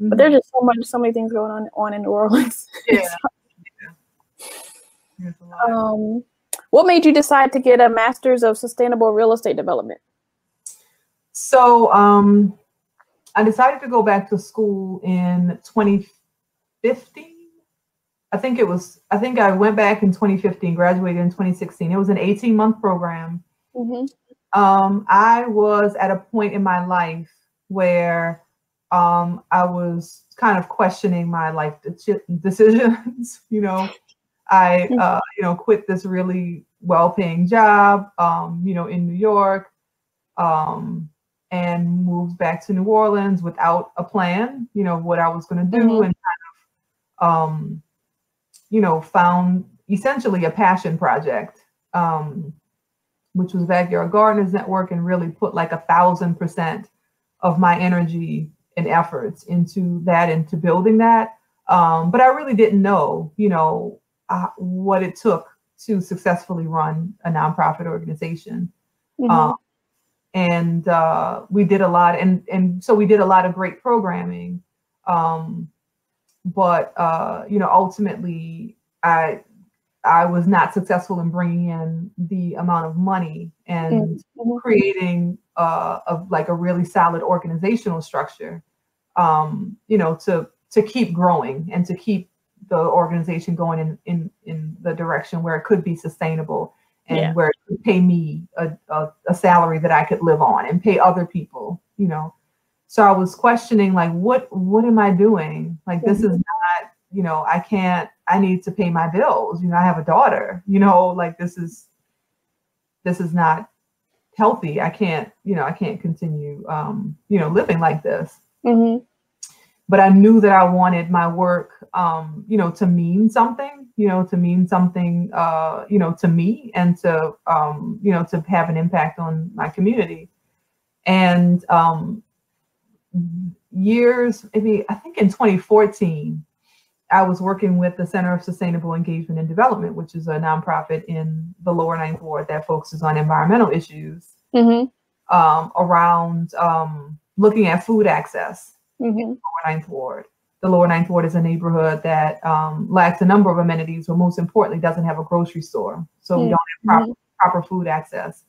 mm-hmm. but there's just so much, so many things going on on in New Orleans. Yeah. yeah. Um, what made you decide to get a master's of sustainable real estate development? So um, I decided to go back to school in 2015. I think it was, I think I went back in 2015, graduated in 2016. It was an 18 month program. Mm-hmm. Um, I was at a point in my life where um, I was kind of questioning my life decisions, you know, I, mm. uh, you know, quit this really well-paying job, um, you know, in New York, um, and moved back to New Orleans without a plan, you know, what I was going to do, mm-hmm. and kind of, um, you know, found essentially a passion project, um, which was Backyard Gardeners Network, and really put like a thousand percent of my energy and efforts into that, into building that. Um, but I really didn't know, you know, uh, what it took to successfully run a nonprofit organization. Mm-hmm. Um, and uh, we did a lot, and and so we did a lot of great programming. Um, but uh, you know, ultimately, I I was not successful in bringing in the amount of money and mm-hmm. creating uh, a like a really solid organizational structure. Um, you know, to to keep growing and to keep the organization going in in in the direction where it could be sustainable and yeah. where it could pay me a, a, a, salary that I could live on and pay other people, you know. So I was questioning like what what am I doing? Like this is mm-hmm. not you know, I can't, I need to pay my bills. You know, I have a daughter, you know, like this is, this is not healthy. I can't, you know, I can't continue, um, you know, living like this. Mm-hmm. But I knew that I wanted my work, um, you know, to mean something, you know, to mean something, uh, you know, to me and to, um, you know, to have an impact on my community. And um, years, maybe I think in 2014, I was working with the Center of Sustainable Engagement and Development, which is a nonprofit in the lower ninth ward that focuses on environmental issues Mm-hmm. um, around um, looking at food access Mm-hmm. the lower ninth ward. The lower ninth ward is a neighborhood that um, lacks a number of amenities, but most importantly, doesn't have a grocery store. So we don't have proper, proper food access.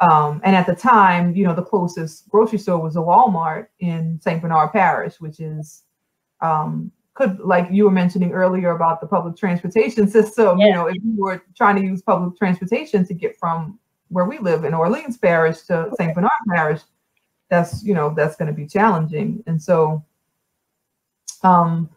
Um, and at the time, you know, the closest grocery store was a Walmart in St. Bernard Parish, which is um, could like you were mentioning earlier about the public transportation system. You know, if you were trying to use public transportation to get from where we live in Orleans Parish to St. Bernard Parish, that's you know that's going to be challenging. And so, um,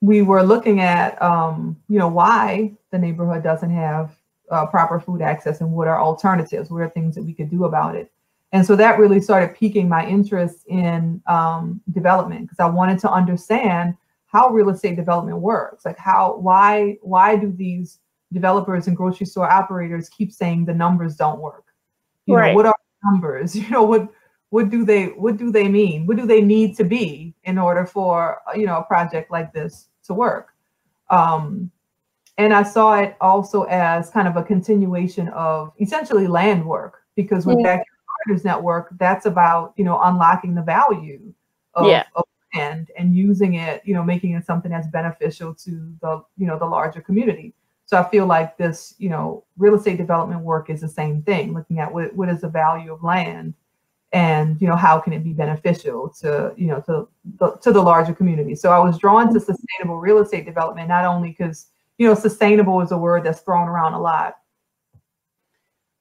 we were looking at um, you know why the neighborhood doesn't have uh, proper food access and what are alternatives, what are things that we could do about it. And so that really started piquing my interest in um, development because I wanted to understand how real estate development works. Like how, why, why do these developers and grocery store operators keep saying the numbers don't work? You Right. know, what are the numbers? You know, what, what do they, what do they mean? What do they need to be in order for, you know, a project like this to work? Um, and I saw it also as kind of a continuation of essentially land work because with Yeah. Backyard Gardeners Network, that's about you know unlocking the value of, Yeah. of land and using it, you know, making it something that's beneficial to the you know the larger community. So I feel like this, you know, real estate development work is the same thing, looking at what, what is the value of land and you know how can it be beneficial to you know to the, to the larger community. So I was drawn to sustainable real estate development not only because you know, sustainable is a word that's thrown around a lot.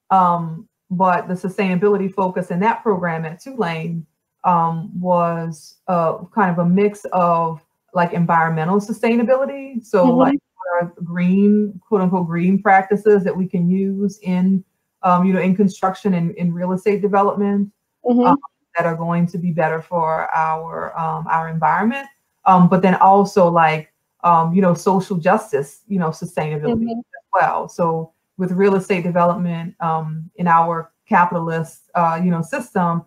Um, but the sustainability focus in that program at Tulane um, was uh, kind of a mix of like environmental sustainability. So Mhm. like what green, quote unquote, green practices that we can use in, um, you know, in construction and in real estate development Mhm. Um, that are going to be better for our um, our environment, um, but then also like um, you know social justice, you know sustainability Mhm. as well. So with real estate development um, in our capitalist uh, you know system,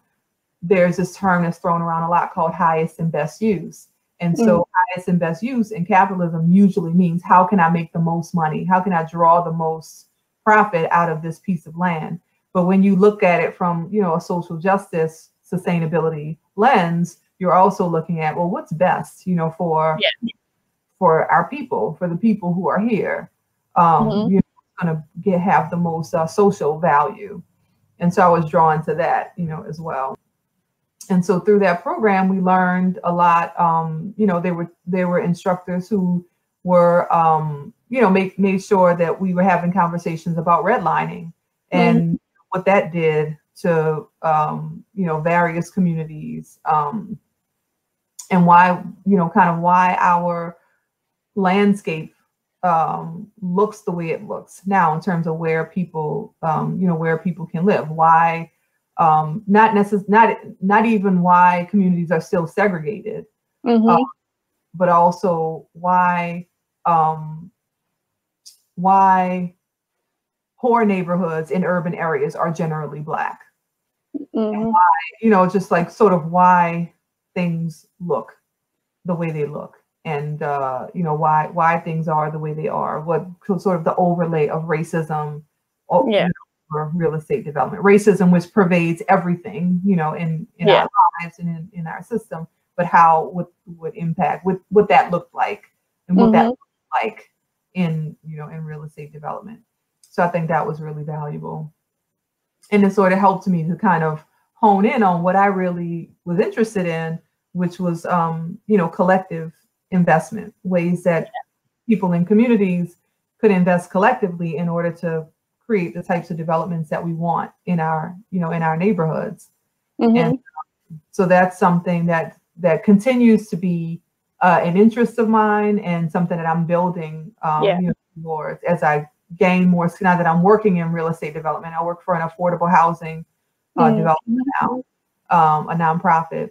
there's this term that's thrown around a lot called highest and best use. And so highest and best use in capitalism usually means how can I make the most money? How can I draw the most profit out of this piece of land? But when you look at it from, you know, a social justice sustainability lens, you're also looking at, well, what's best, you know, for Yeah. for our people, for the people who are here. Um, Mhm. you know, going to get have the most uh, social value. And so I was drawn to that, you know, as well. And so through that program, we learned a lot. Um, you know, there were there were instructors who were, um, you know, make made sure that we were having conversations about redlining and what that did to, um, you know, various communities, um, and why, you know, kind of why our landscape um, looks the way it looks now in terms of where people, um, you know, where people can live. Why, um, not necessarily, not not even why communities are still segregated, Mhm. but also why, um, why poor neighborhoods in urban areas are generally black. Mhm. You know, just like sort of why things look the way they look and uh, you know why why things are the way they are what so- sort of the overlay of racism Yeah. you real estate development racism which pervades everything you know in in Yeah. our lives and in, in our system but how would would impact what what that looked like and what that Mhm. looked like in you know in real estate development so i think that was really valuable and it sort of helped me to kind of hone in on what i really was interested in which was um, you know collective investment ways that people in communities could invest collectively in order to create the types of developments that we want in our you know in our neighborhoods Mhm. and so that's something that that continues to be uh, an interest of mine and something that I'm building um, Yeah. you know, towards as I gain more. So now that I'm working in real estate development, I work for an affordable housing uh, Mm. development now, um, a nonprofit.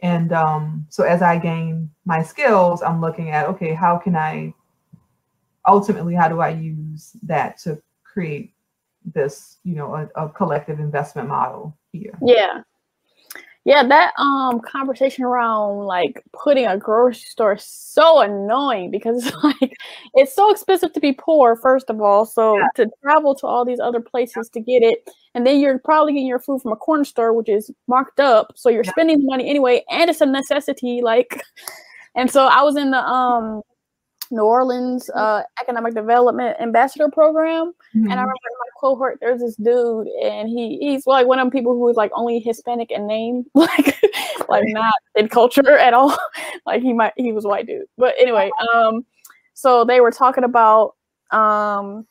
And um, so as I gain my skills, I'm looking at okay, how can I ultimately how do I use that to create this, you know, a, a collective investment model here? Yeah. Yeah, that um conversation around like putting a grocery store is so annoying because it's like it's so expensive to be poor, first of all. So Yeah. to travel to all these other places to get it, and then you're probably getting your food from a corner store, which is marked up. So you're Yeah. spending the money anyway, and it's a necessity. Like, and so I was in the um New Orleans uh economic development ambassador program. And I Mhm. remember my cohort, there's this dude, and he he's like one of them people who is like only Hispanic in name, like like not in culture at all. like he might he was a white dude, but anyway, um, so they were talking about um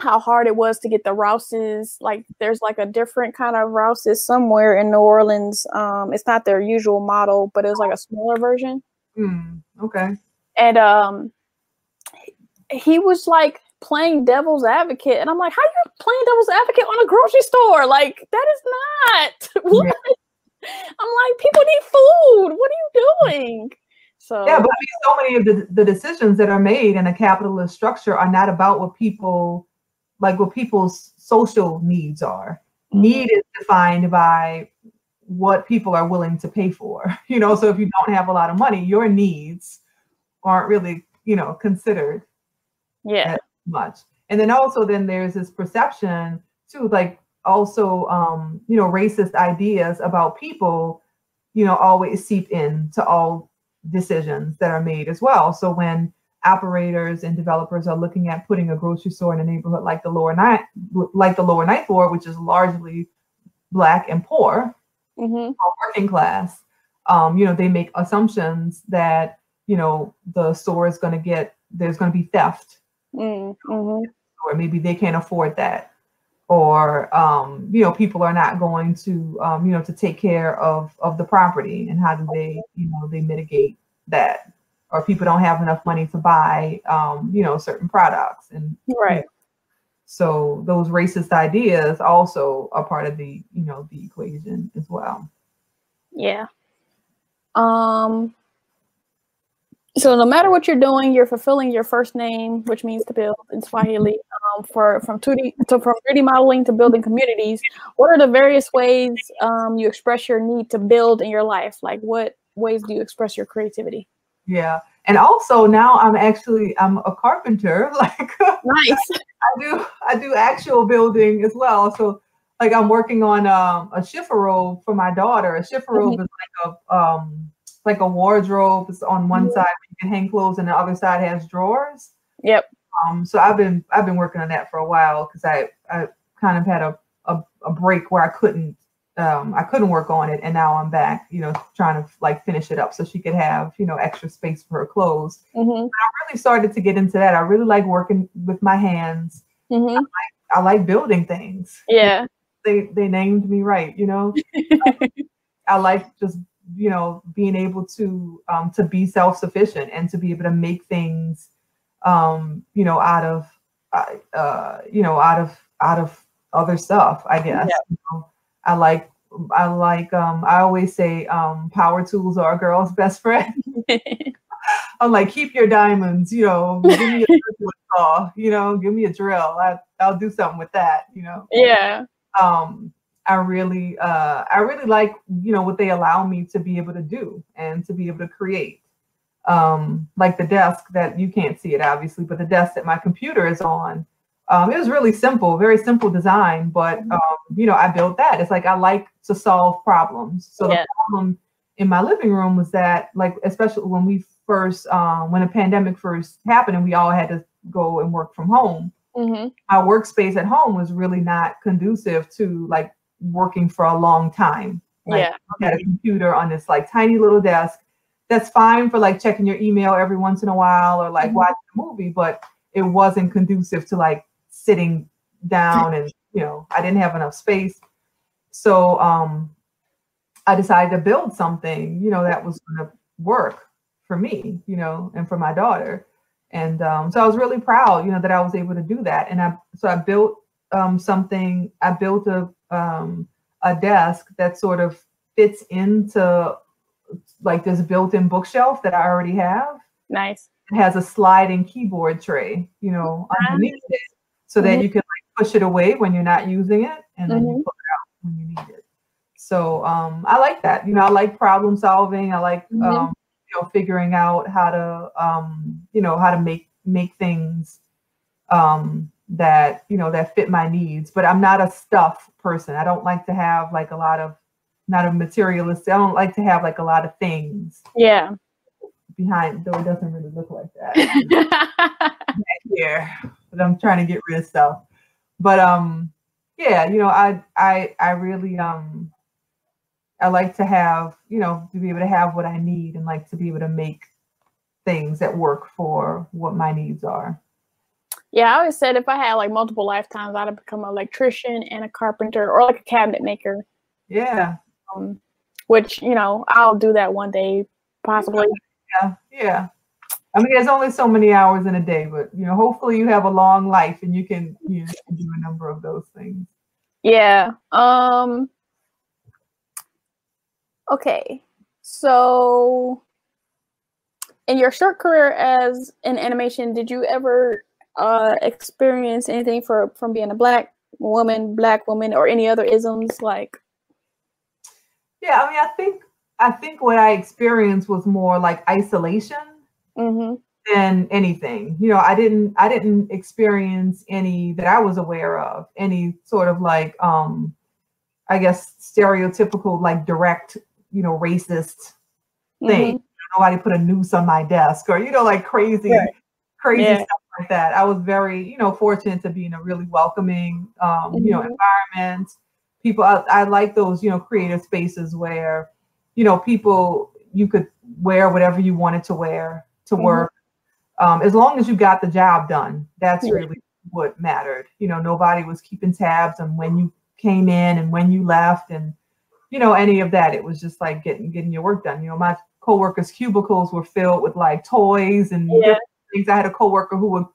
how hard it was to get the Rouses. Like there's like a different kind of Rouses somewhere in New Orleans. Um, it's not their usual model, but it was like a smaller version Mm, okay. and um he was like playing devil's advocate and i'm like how you playing devil's advocate on a grocery store? Like that is not what i'm like people need food. What are you doing? So Yeah, but I mean, so many of the, the decisions that are made in a capitalist structure are not about what people like what people's social needs are. Mm-hmm. Need is defined by what people are willing to pay for. You know, so if you don't have a lot of money, your needs aren't really, you know, considered. Yeah much. And then also then there's this perception too, like also um, you know, racist ideas about people, you know, always seep in to all decisions that are made as well. So when operators and developers are looking at putting a grocery store in a neighborhood like the lower ninth like the lower ninth ward, which is largely black and poor, hmm working class, um, you know, they make assumptions that, you know, the store is going to get, there's going to be theft mm-hmm. or maybe they can't afford that. Or um, you know people are not going to um, you know to take care of of the property and how do they you know they mitigate that. Or people don't have enough money to buy um, you know certain products and right. so those racist ideas also are part of the you know the equation as well. Yeah. Um so no matter what you're doing, you're fulfilling your first name, which means to build in Swahili. Um, for from 2D to from 3D modeling to building communities, what are the various ways um, you express your need to build in your life? Like, what ways do you express your creativity? yeah and also now i'm actually i'm a carpenter like Nice. I do I do actual building as well. So like I'm working on um, a chifforobe for my daughter. A chifforobe is like a um like a wardrobe. It's on one Mhm. side you can hang clothes, and the other side has drawers. Yep. Um, so I've been I've been working on that for a while because I I kind of had a, a a break where I couldn't um I couldn't work on it, and now I'm back. You know, trying to like finish it up so she could have you know extra space for her clothes. hmm I really started to get into that. I really like working with my hands. hmm I like building things. Yeah. They they named me right, you know. I like just you know being able to um, to be self sufficient and to be able to make things um, you know out of uh, uh, you know out of out of other stuff. I guess Yeah. you know? I like I like um, I always say um, power tools are a girl's best friend. I'm like, keep your diamonds, you know, give me a saw, you know, give me a drill. I, I'll do something with that, you know. yeah. Um, I really, uh, I really like, you know, what they allow me to be able to do and to be able to create. Um, like the desk that you can't see it obviously, but the desk that my computer is on. Um, it was really simple, very simple design, but Mhm. um, you know, I built that. It's like I like to solve problems. So Yeah. the problem in my living room was that, like, especially when we first, um, when the pandemic first happened and we all had to go and work from home, hmm our workspace at home was really not conducive to like working for a long time. Like, Yeah. I had a computer on this like tiny little desk. That's fine for like checking your email every once in a while or like Mhm. watching a movie, but it wasn't conducive to like sitting down and you know, I didn't have enough space. So um I decided to build something, you know, that was gonna work. for me, you know, and for my daughter. And um, so I was really proud, you know, that I was able to do that. And I so I built um, something. I built a um, a desk that sort of fits into like this built-in bookshelf that I already have. Nice. It has a sliding keyboard tray, you know, nice. underneath it, so mm-hmm. that you can like push it away when you're not using it, and then mm-hmm. you pull it out when you need it. So um, I like that. You know, I like problem solving. I like mm-hmm. um, you know figuring out how to um, you know how to make make things um, that you know that fit my needs. But I'm not a stuff person. I don't like to have like a lot of not a materialist. I don't like to have like a lot of things. Yeah. Behind though it doesn't really look like that. here, but I'm trying to get rid of stuff. But um, yeah, you know, I I I really um I like to have, you know, to be able to have what I need and like to be able to make things that work for what my needs are. Yeah, I always said if I had like multiple lifetimes, I'd have become an electrician and a carpenter or like a cabinet maker. Yeah. Um, which, you know, I'll do that one day, possibly. Yeah, yeah. I mean, there's only so many hours in a day, but you know, hopefully you have a long life and you can you know, do a number of those things. Yeah. Um Okay. So in your short career as an animation, did you ever uh, experience anything for from being a black woman, black woman, or any other isms like? Yeah, I mean, I think I think what I experienced was more like isolation mm-hmm. than anything. You know, I didn't I didn't experience any that I was aware of any sort of like um I guess stereotypical like direct you know, racist thing. Mm-hmm. Nobody put a noose on my desk or, you know, like crazy, right. crazy yeah. stuff like that. I was very, you know, fortunate to be in a really welcoming, um, mm-hmm. you know, mm-hmm. environment. People, I, I like those, you know, creative spaces where, you know, people, you could wear whatever you wanted to wear to mm-hmm. work. Um, as long as you got the job done, that's yeah. really what mattered. You know, nobody was keeping tabs on when you came in and when you left and you know, any of that. It was just like getting getting your work done. You know, my coworkers' cubicles were filled with like toys and yeah. Things. I had a coworker who would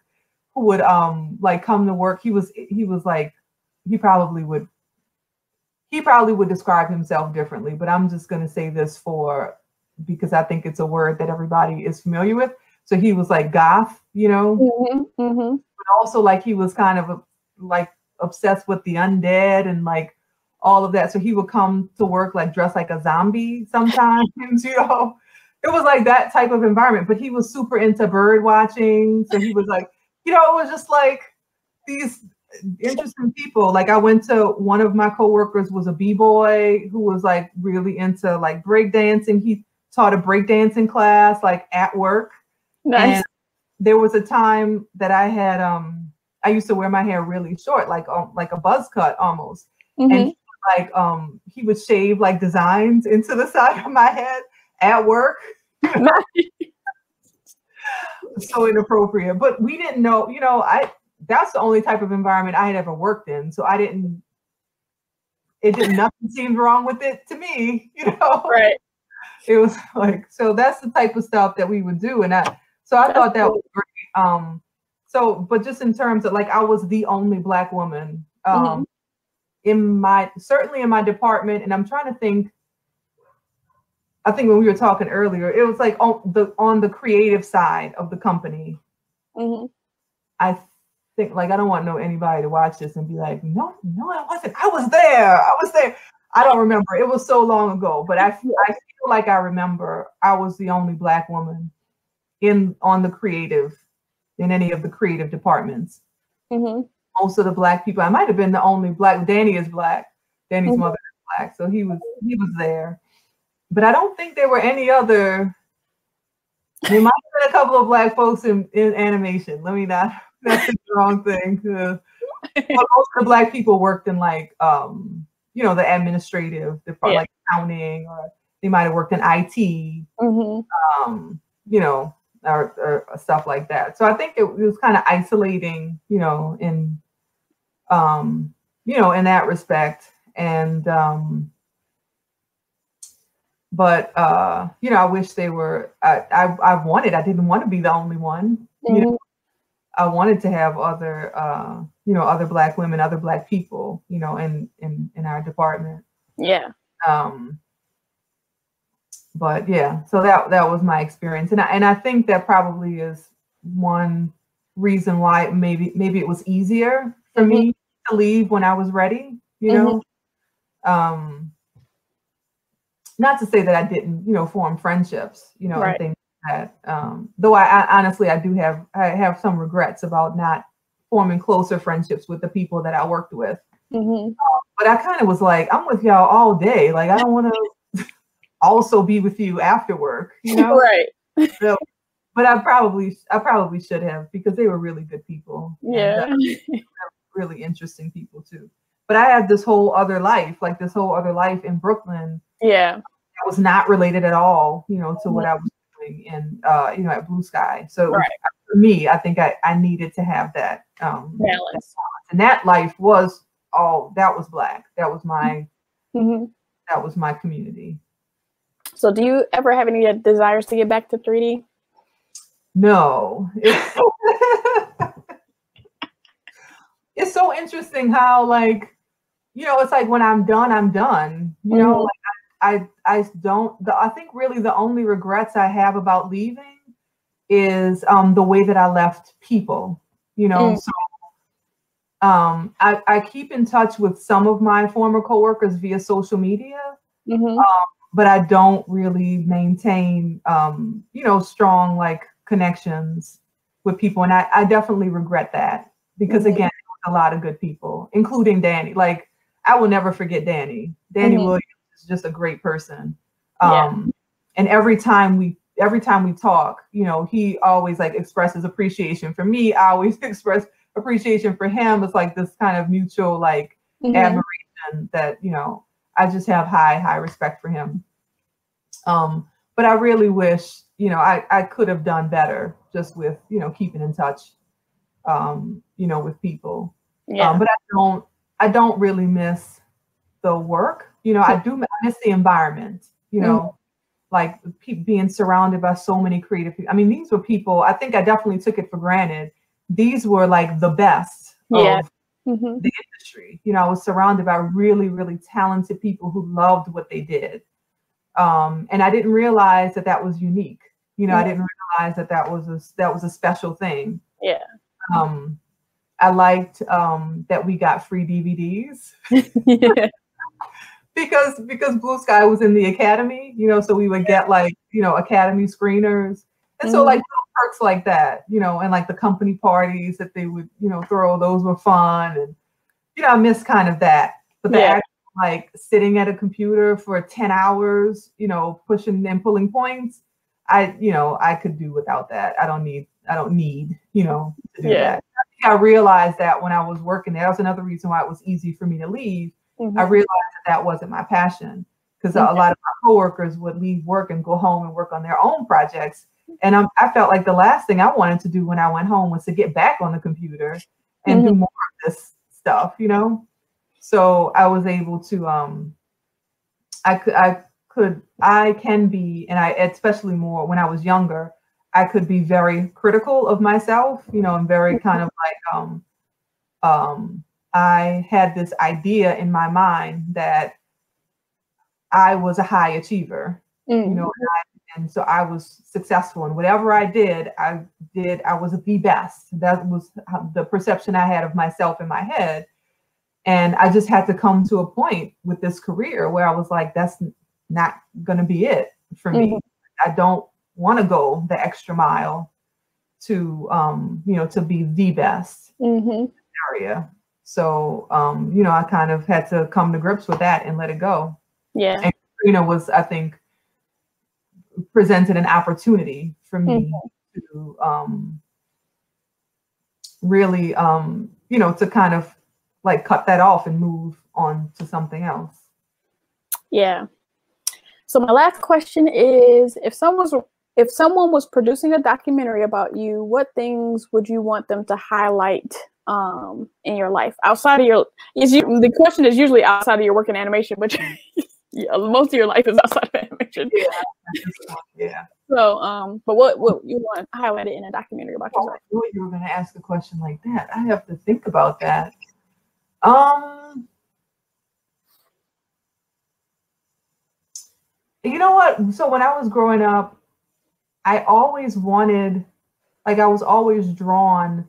who would um like come to work. He was he was like he probably would he probably would describe himself differently, but I'm just gonna say this for because I think it's a word that everybody is familiar with. So he was like goth, you know, mm-hmm, mm-hmm. but also like he was kind of like obsessed with the undead and like all of that. So he would come to work like dressed like a zombie sometimes, you know. It was like that type of environment, but he was super into bird watching. So he was like, you know, it was just like these interesting people. Like I went to one of my coworkers was a b-boy who was like really into like breakdancing. He taught a breakdancing class like at work. Nice. And there was a time that I had um I used to wear my hair really short, like um, like a buzz cut almost. Mm-hmm. And like um he would shave like designs into the side of my head at work. so inappropriate. But we didn't know, you know, I that's the only type of environment I had ever worked in. So I didn't it did nothing seemed wrong with it to me, you know. Right. It was like so that's the type of stuff that we would do. And I so I that's thought that cool. was great. Um so but just in terms of like I was the only black woman um mm-hmm in my certainly in my department, and I'm trying to think. I think when we were talking earlier, it was like on the on the creative side of the company. Mm-hmm. I think like I don't want no anybody to watch this and be like, no, no, I wasn't. I was there. I was there. I don't remember. It was so long ago, but I I feel like I remember I was the only black woman in on the creative in any of the creative departments. Mm-hmm most of the black people. I might have been the only black. Danny is black. Danny's mm-hmm. mother is black, so he was he was there. But I don't think there were any other. There might have been a couple of black folks in, in animation. Let me not. That's the wrong thing. but most of the black people worked in like um you know the administrative, the yeah. like accounting, or they might have worked in IT. Mm-hmm. Um, you know, or, or, stuff like that. So I think it, it was kind of isolating, you know, in um, you know, in that respect. And um, but uh, you know, I wish they were. I, I I wanted. I didn't want to be the only one. Mm-hmm. You know, I wanted to have other uh, you know other black women, other black people. You know, in in in our department. Yeah. Um. But yeah, so that that was my experience, and I, and I think that probably is one reason why maybe maybe it was easier for mm-hmm. me to leave when I was ready. You know. Mm-hmm. Um not to say that I didn't, you know, form friendships, you know, right. and things like that. Um, though I, I, honestly, I do have, I have some regrets about not forming closer friendships with the people that I worked with. Mm-hmm. Uh, but I kind of was like, I'm with y'all all day. Like, I don't want to also be with you after work, you know? right. So, but I probably, I probably should have because they were really good people. Yeah. And, uh, really interesting people too. But I had this whole other life, like this whole other life in Brooklyn yeah. That was not related at all, you know, to what I was doing in uh, you know, at Blue Sky. So right. for me, I think I, I needed to have that um balance. And that life was all that was black. That was my mm-hmm. that was my community. So do you ever have any desires to get back to 3D? No. It's so, it's so interesting how like you know, it's like when I'm done, I'm done. You mm-hmm. know, like I I I don't. The, I think really the only regrets I have about leaving is um, the way that I left people. You know, mm. so um, I, I keep in touch with some of my former coworkers via social media, mm-hmm. um, but I don't really maintain um, you know strong like connections with people, and I, I definitely regret that because mm-hmm. again, a lot of good people, including Danny. Like I will never forget Danny. Danny mm-hmm. Williams just a great person. Um, yeah. and every time we every time we talk, you know, he always like expresses appreciation for me. I always express appreciation for him. It's like this kind of mutual like mm-hmm. admiration that, you know, I just have high, high respect for him. Um, but I really wish, you know, I, I could have done better just with, you know, keeping in touch, um, you know, with people. Yeah. Um, but I don't, I don't really miss the work you know, I do miss the environment, you know, mm-hmm. like being surrounded by so many creative people. I mean, these were people, I think I definitely took it for granted. These were like the best yeah. of mm-hmm. the industry. You know, I was surrounded by really, really talented people who loved what they did. Um, and I didn't realize that that was unique. You know, I didn't realize that that was a, that was a special thing. Yeah. Um, I liked um, that we got free DVDs. yeah because because Blue Sky was in the academy, you know, so we would get like you know academy screeners, and so mm-hmm. like perks like that, you know, and like the company parties that they would you know throw, those were fun, and you know I miss kind of that, but the yeah. actual, like sitting at a computer for ten hours, you know, pushing and pulling points, I you know I could do without that. I don't need I don't need you know to do yeah. that. I realized that when I was working there, that was another reason why it was easy for me to leave Mm-hmm. I realized that that wasn't my passion because mm-hmm. a lot of my coworkers would leave work and go home and work on their own projects. And I'm, I felt like the last thing I wanted to do when I went home was to get back on the computer and mm-hmm. do more of this stuff, you know? So I was able to, um, I could, I could, I can be, and I, especially more when I was younger, I could be very critical of myself, you know, and very kind of like, um, um, I had this idea in my mind that I was a high achiever, mm-hmm. you know, and, I, and, so I was successful and whatever I did, I did, I was the best. That was the perception I had of myself in my head. And I just had to come to a point with this career where I was like, that's not going to be it for me. Mm-hmm. I don't want to go the extra mile to, um, you know, to be the best mm-hmm. area. So, um, you know, I kind of had to come to grips with that and let it go. Yeah. And Katrina was, I think, presented an opportunity for me mm-hmm. to um, really, um, you know, to kind of like cut that off and move on to something else. Yeah. So my last question is if someone's if someone was producing a documentary about you, what things would you want them to highlight um, in your life outside of your is you, the question is usually outside of your work in animation but yeah, most of your life is outside of animation. Yeah. yeah. So, um, but what what you want highlighted in a documentary about yourself? Oh, you were going to ask a question like that. I have to think about that. Um, you know what? So when I was growing up, I always wanted, like, I was always drawn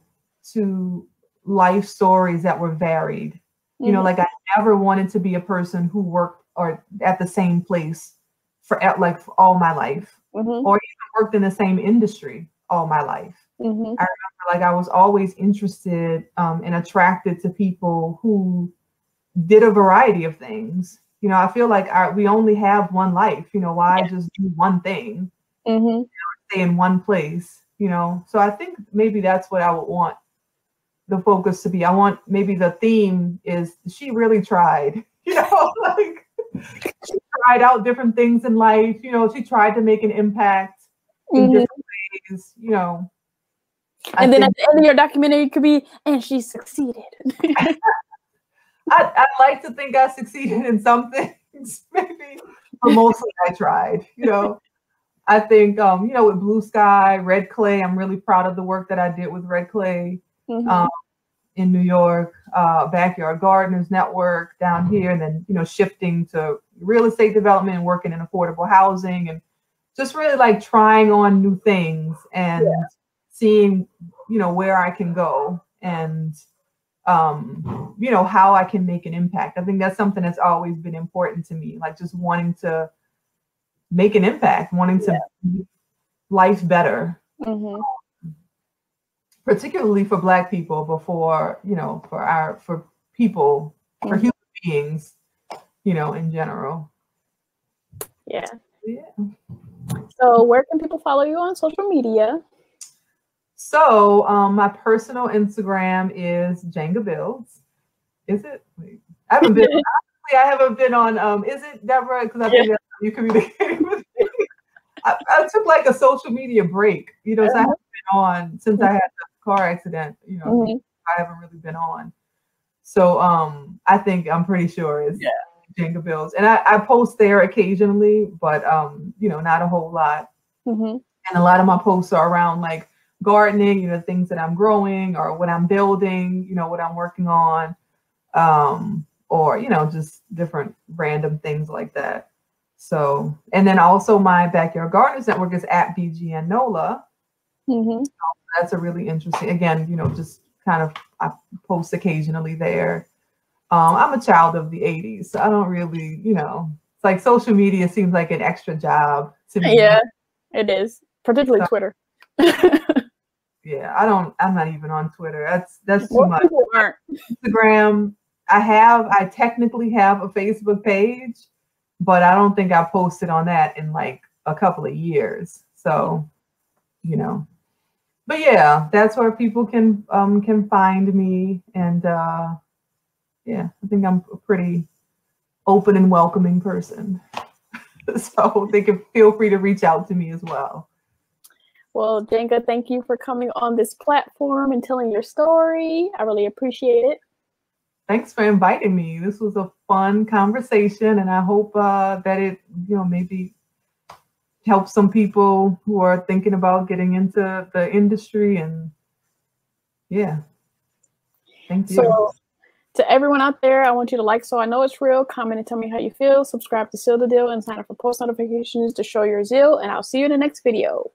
to life stories that were varied. Mm-hmm. You know, mm-hmm. like I never wanted to be a person who worked or at the same place for at like for all my life, mm-hmm. or even worked in the same industry all my life. Mm-hmm. I remember like I was always interested um, and attracted to people who did a variety of things. You know, I feel like our, we only have one life. You know, why yeah. just do one thing? Mm-hmm. You know, stay in one place. You know, so I think maybe that's what I would want the focus to be. I want maybe the theme is she really tried. You know, like she tried out different things in life. You know, she tried to make an impact in mm-hmm. different ways. You know, and I then at the end of your documentary, could be, and she succeeded. I, I like to think I succeeded in some things, maybe, but mostly I tried. You know, I think, um, you know, with Blue Sky, Red Clay, I'm really proud of the work that I did with Red Clay mm-hmm. um, in New York, uh, Backyard Gardeners Network down here, and then, you know, shifting to real estate development and working in affordable housing and just really like trying on new things and yeah seeing you know where i can go and um you know how i can make an impact i think that's something that's always been important to me like just wanting to make an impact wanting to yeah. life better mm-hmm. Particularly for black people before you know for our for people mm-hmm. for human beings you know in general yeah yeah so where can people follow you on social media so um, my personal Instagram is Jenga Builds. Is it? Wait, I haven't been. honestly, I haven't been on. Um, is it Deborah? Because I think yeah. you communicating with me. I, I, took like a social media break. You know, so I uh-huh. haven't been on since I had the car accident. You know, mm-hmm. I haven't really been on. So um, I think I'm pretty sure it's yeah. Jenga Builds, and I, I post there occasionally, but um, you know, not a whole lot. Mm-hmm. And a lot of my posts are around like gardening, you know, things that I'm growing or what I'm building, you know, what I'm working on, um, or, you know, just different random things like that. So, and then also my Backyard Gardeners Network is at BGN NOLA. Mm-hmm. That's a really interesting, again, you know, just kind of, I post occasionally there. Um, I'm a child of the 80s, so I don't really, you know, it's like social media seems like an extra job to me. Yeah, it is, particularly so, Twitter. yeah, I don't. I'm not even on Twitter. That's that's too much. Instagram. I have. I technically have a Facebook page, but I don't think I posted on that in like a couple of years. So, you know. But yeah, that's where people can um can find me, and uh yeah, I think I'm a pretty open and welcoming person. so they can feel free to reach out to me as well. Well, Jenga, thank you for coming on this platform and telling your story. I really appreciate it. Thanks for inviting me. This was a fun conversation, and I hope uh, that it, you know, maybe helps some people who are thinking about getting into the industry. And yeah, thank you. So, to everyone out there, I want you to like So I Know It's Real, comment and tell me how you feel, subscribe to Seal the Deal, and sign up for post notifications to show your zeal. And I'll see you in the next video.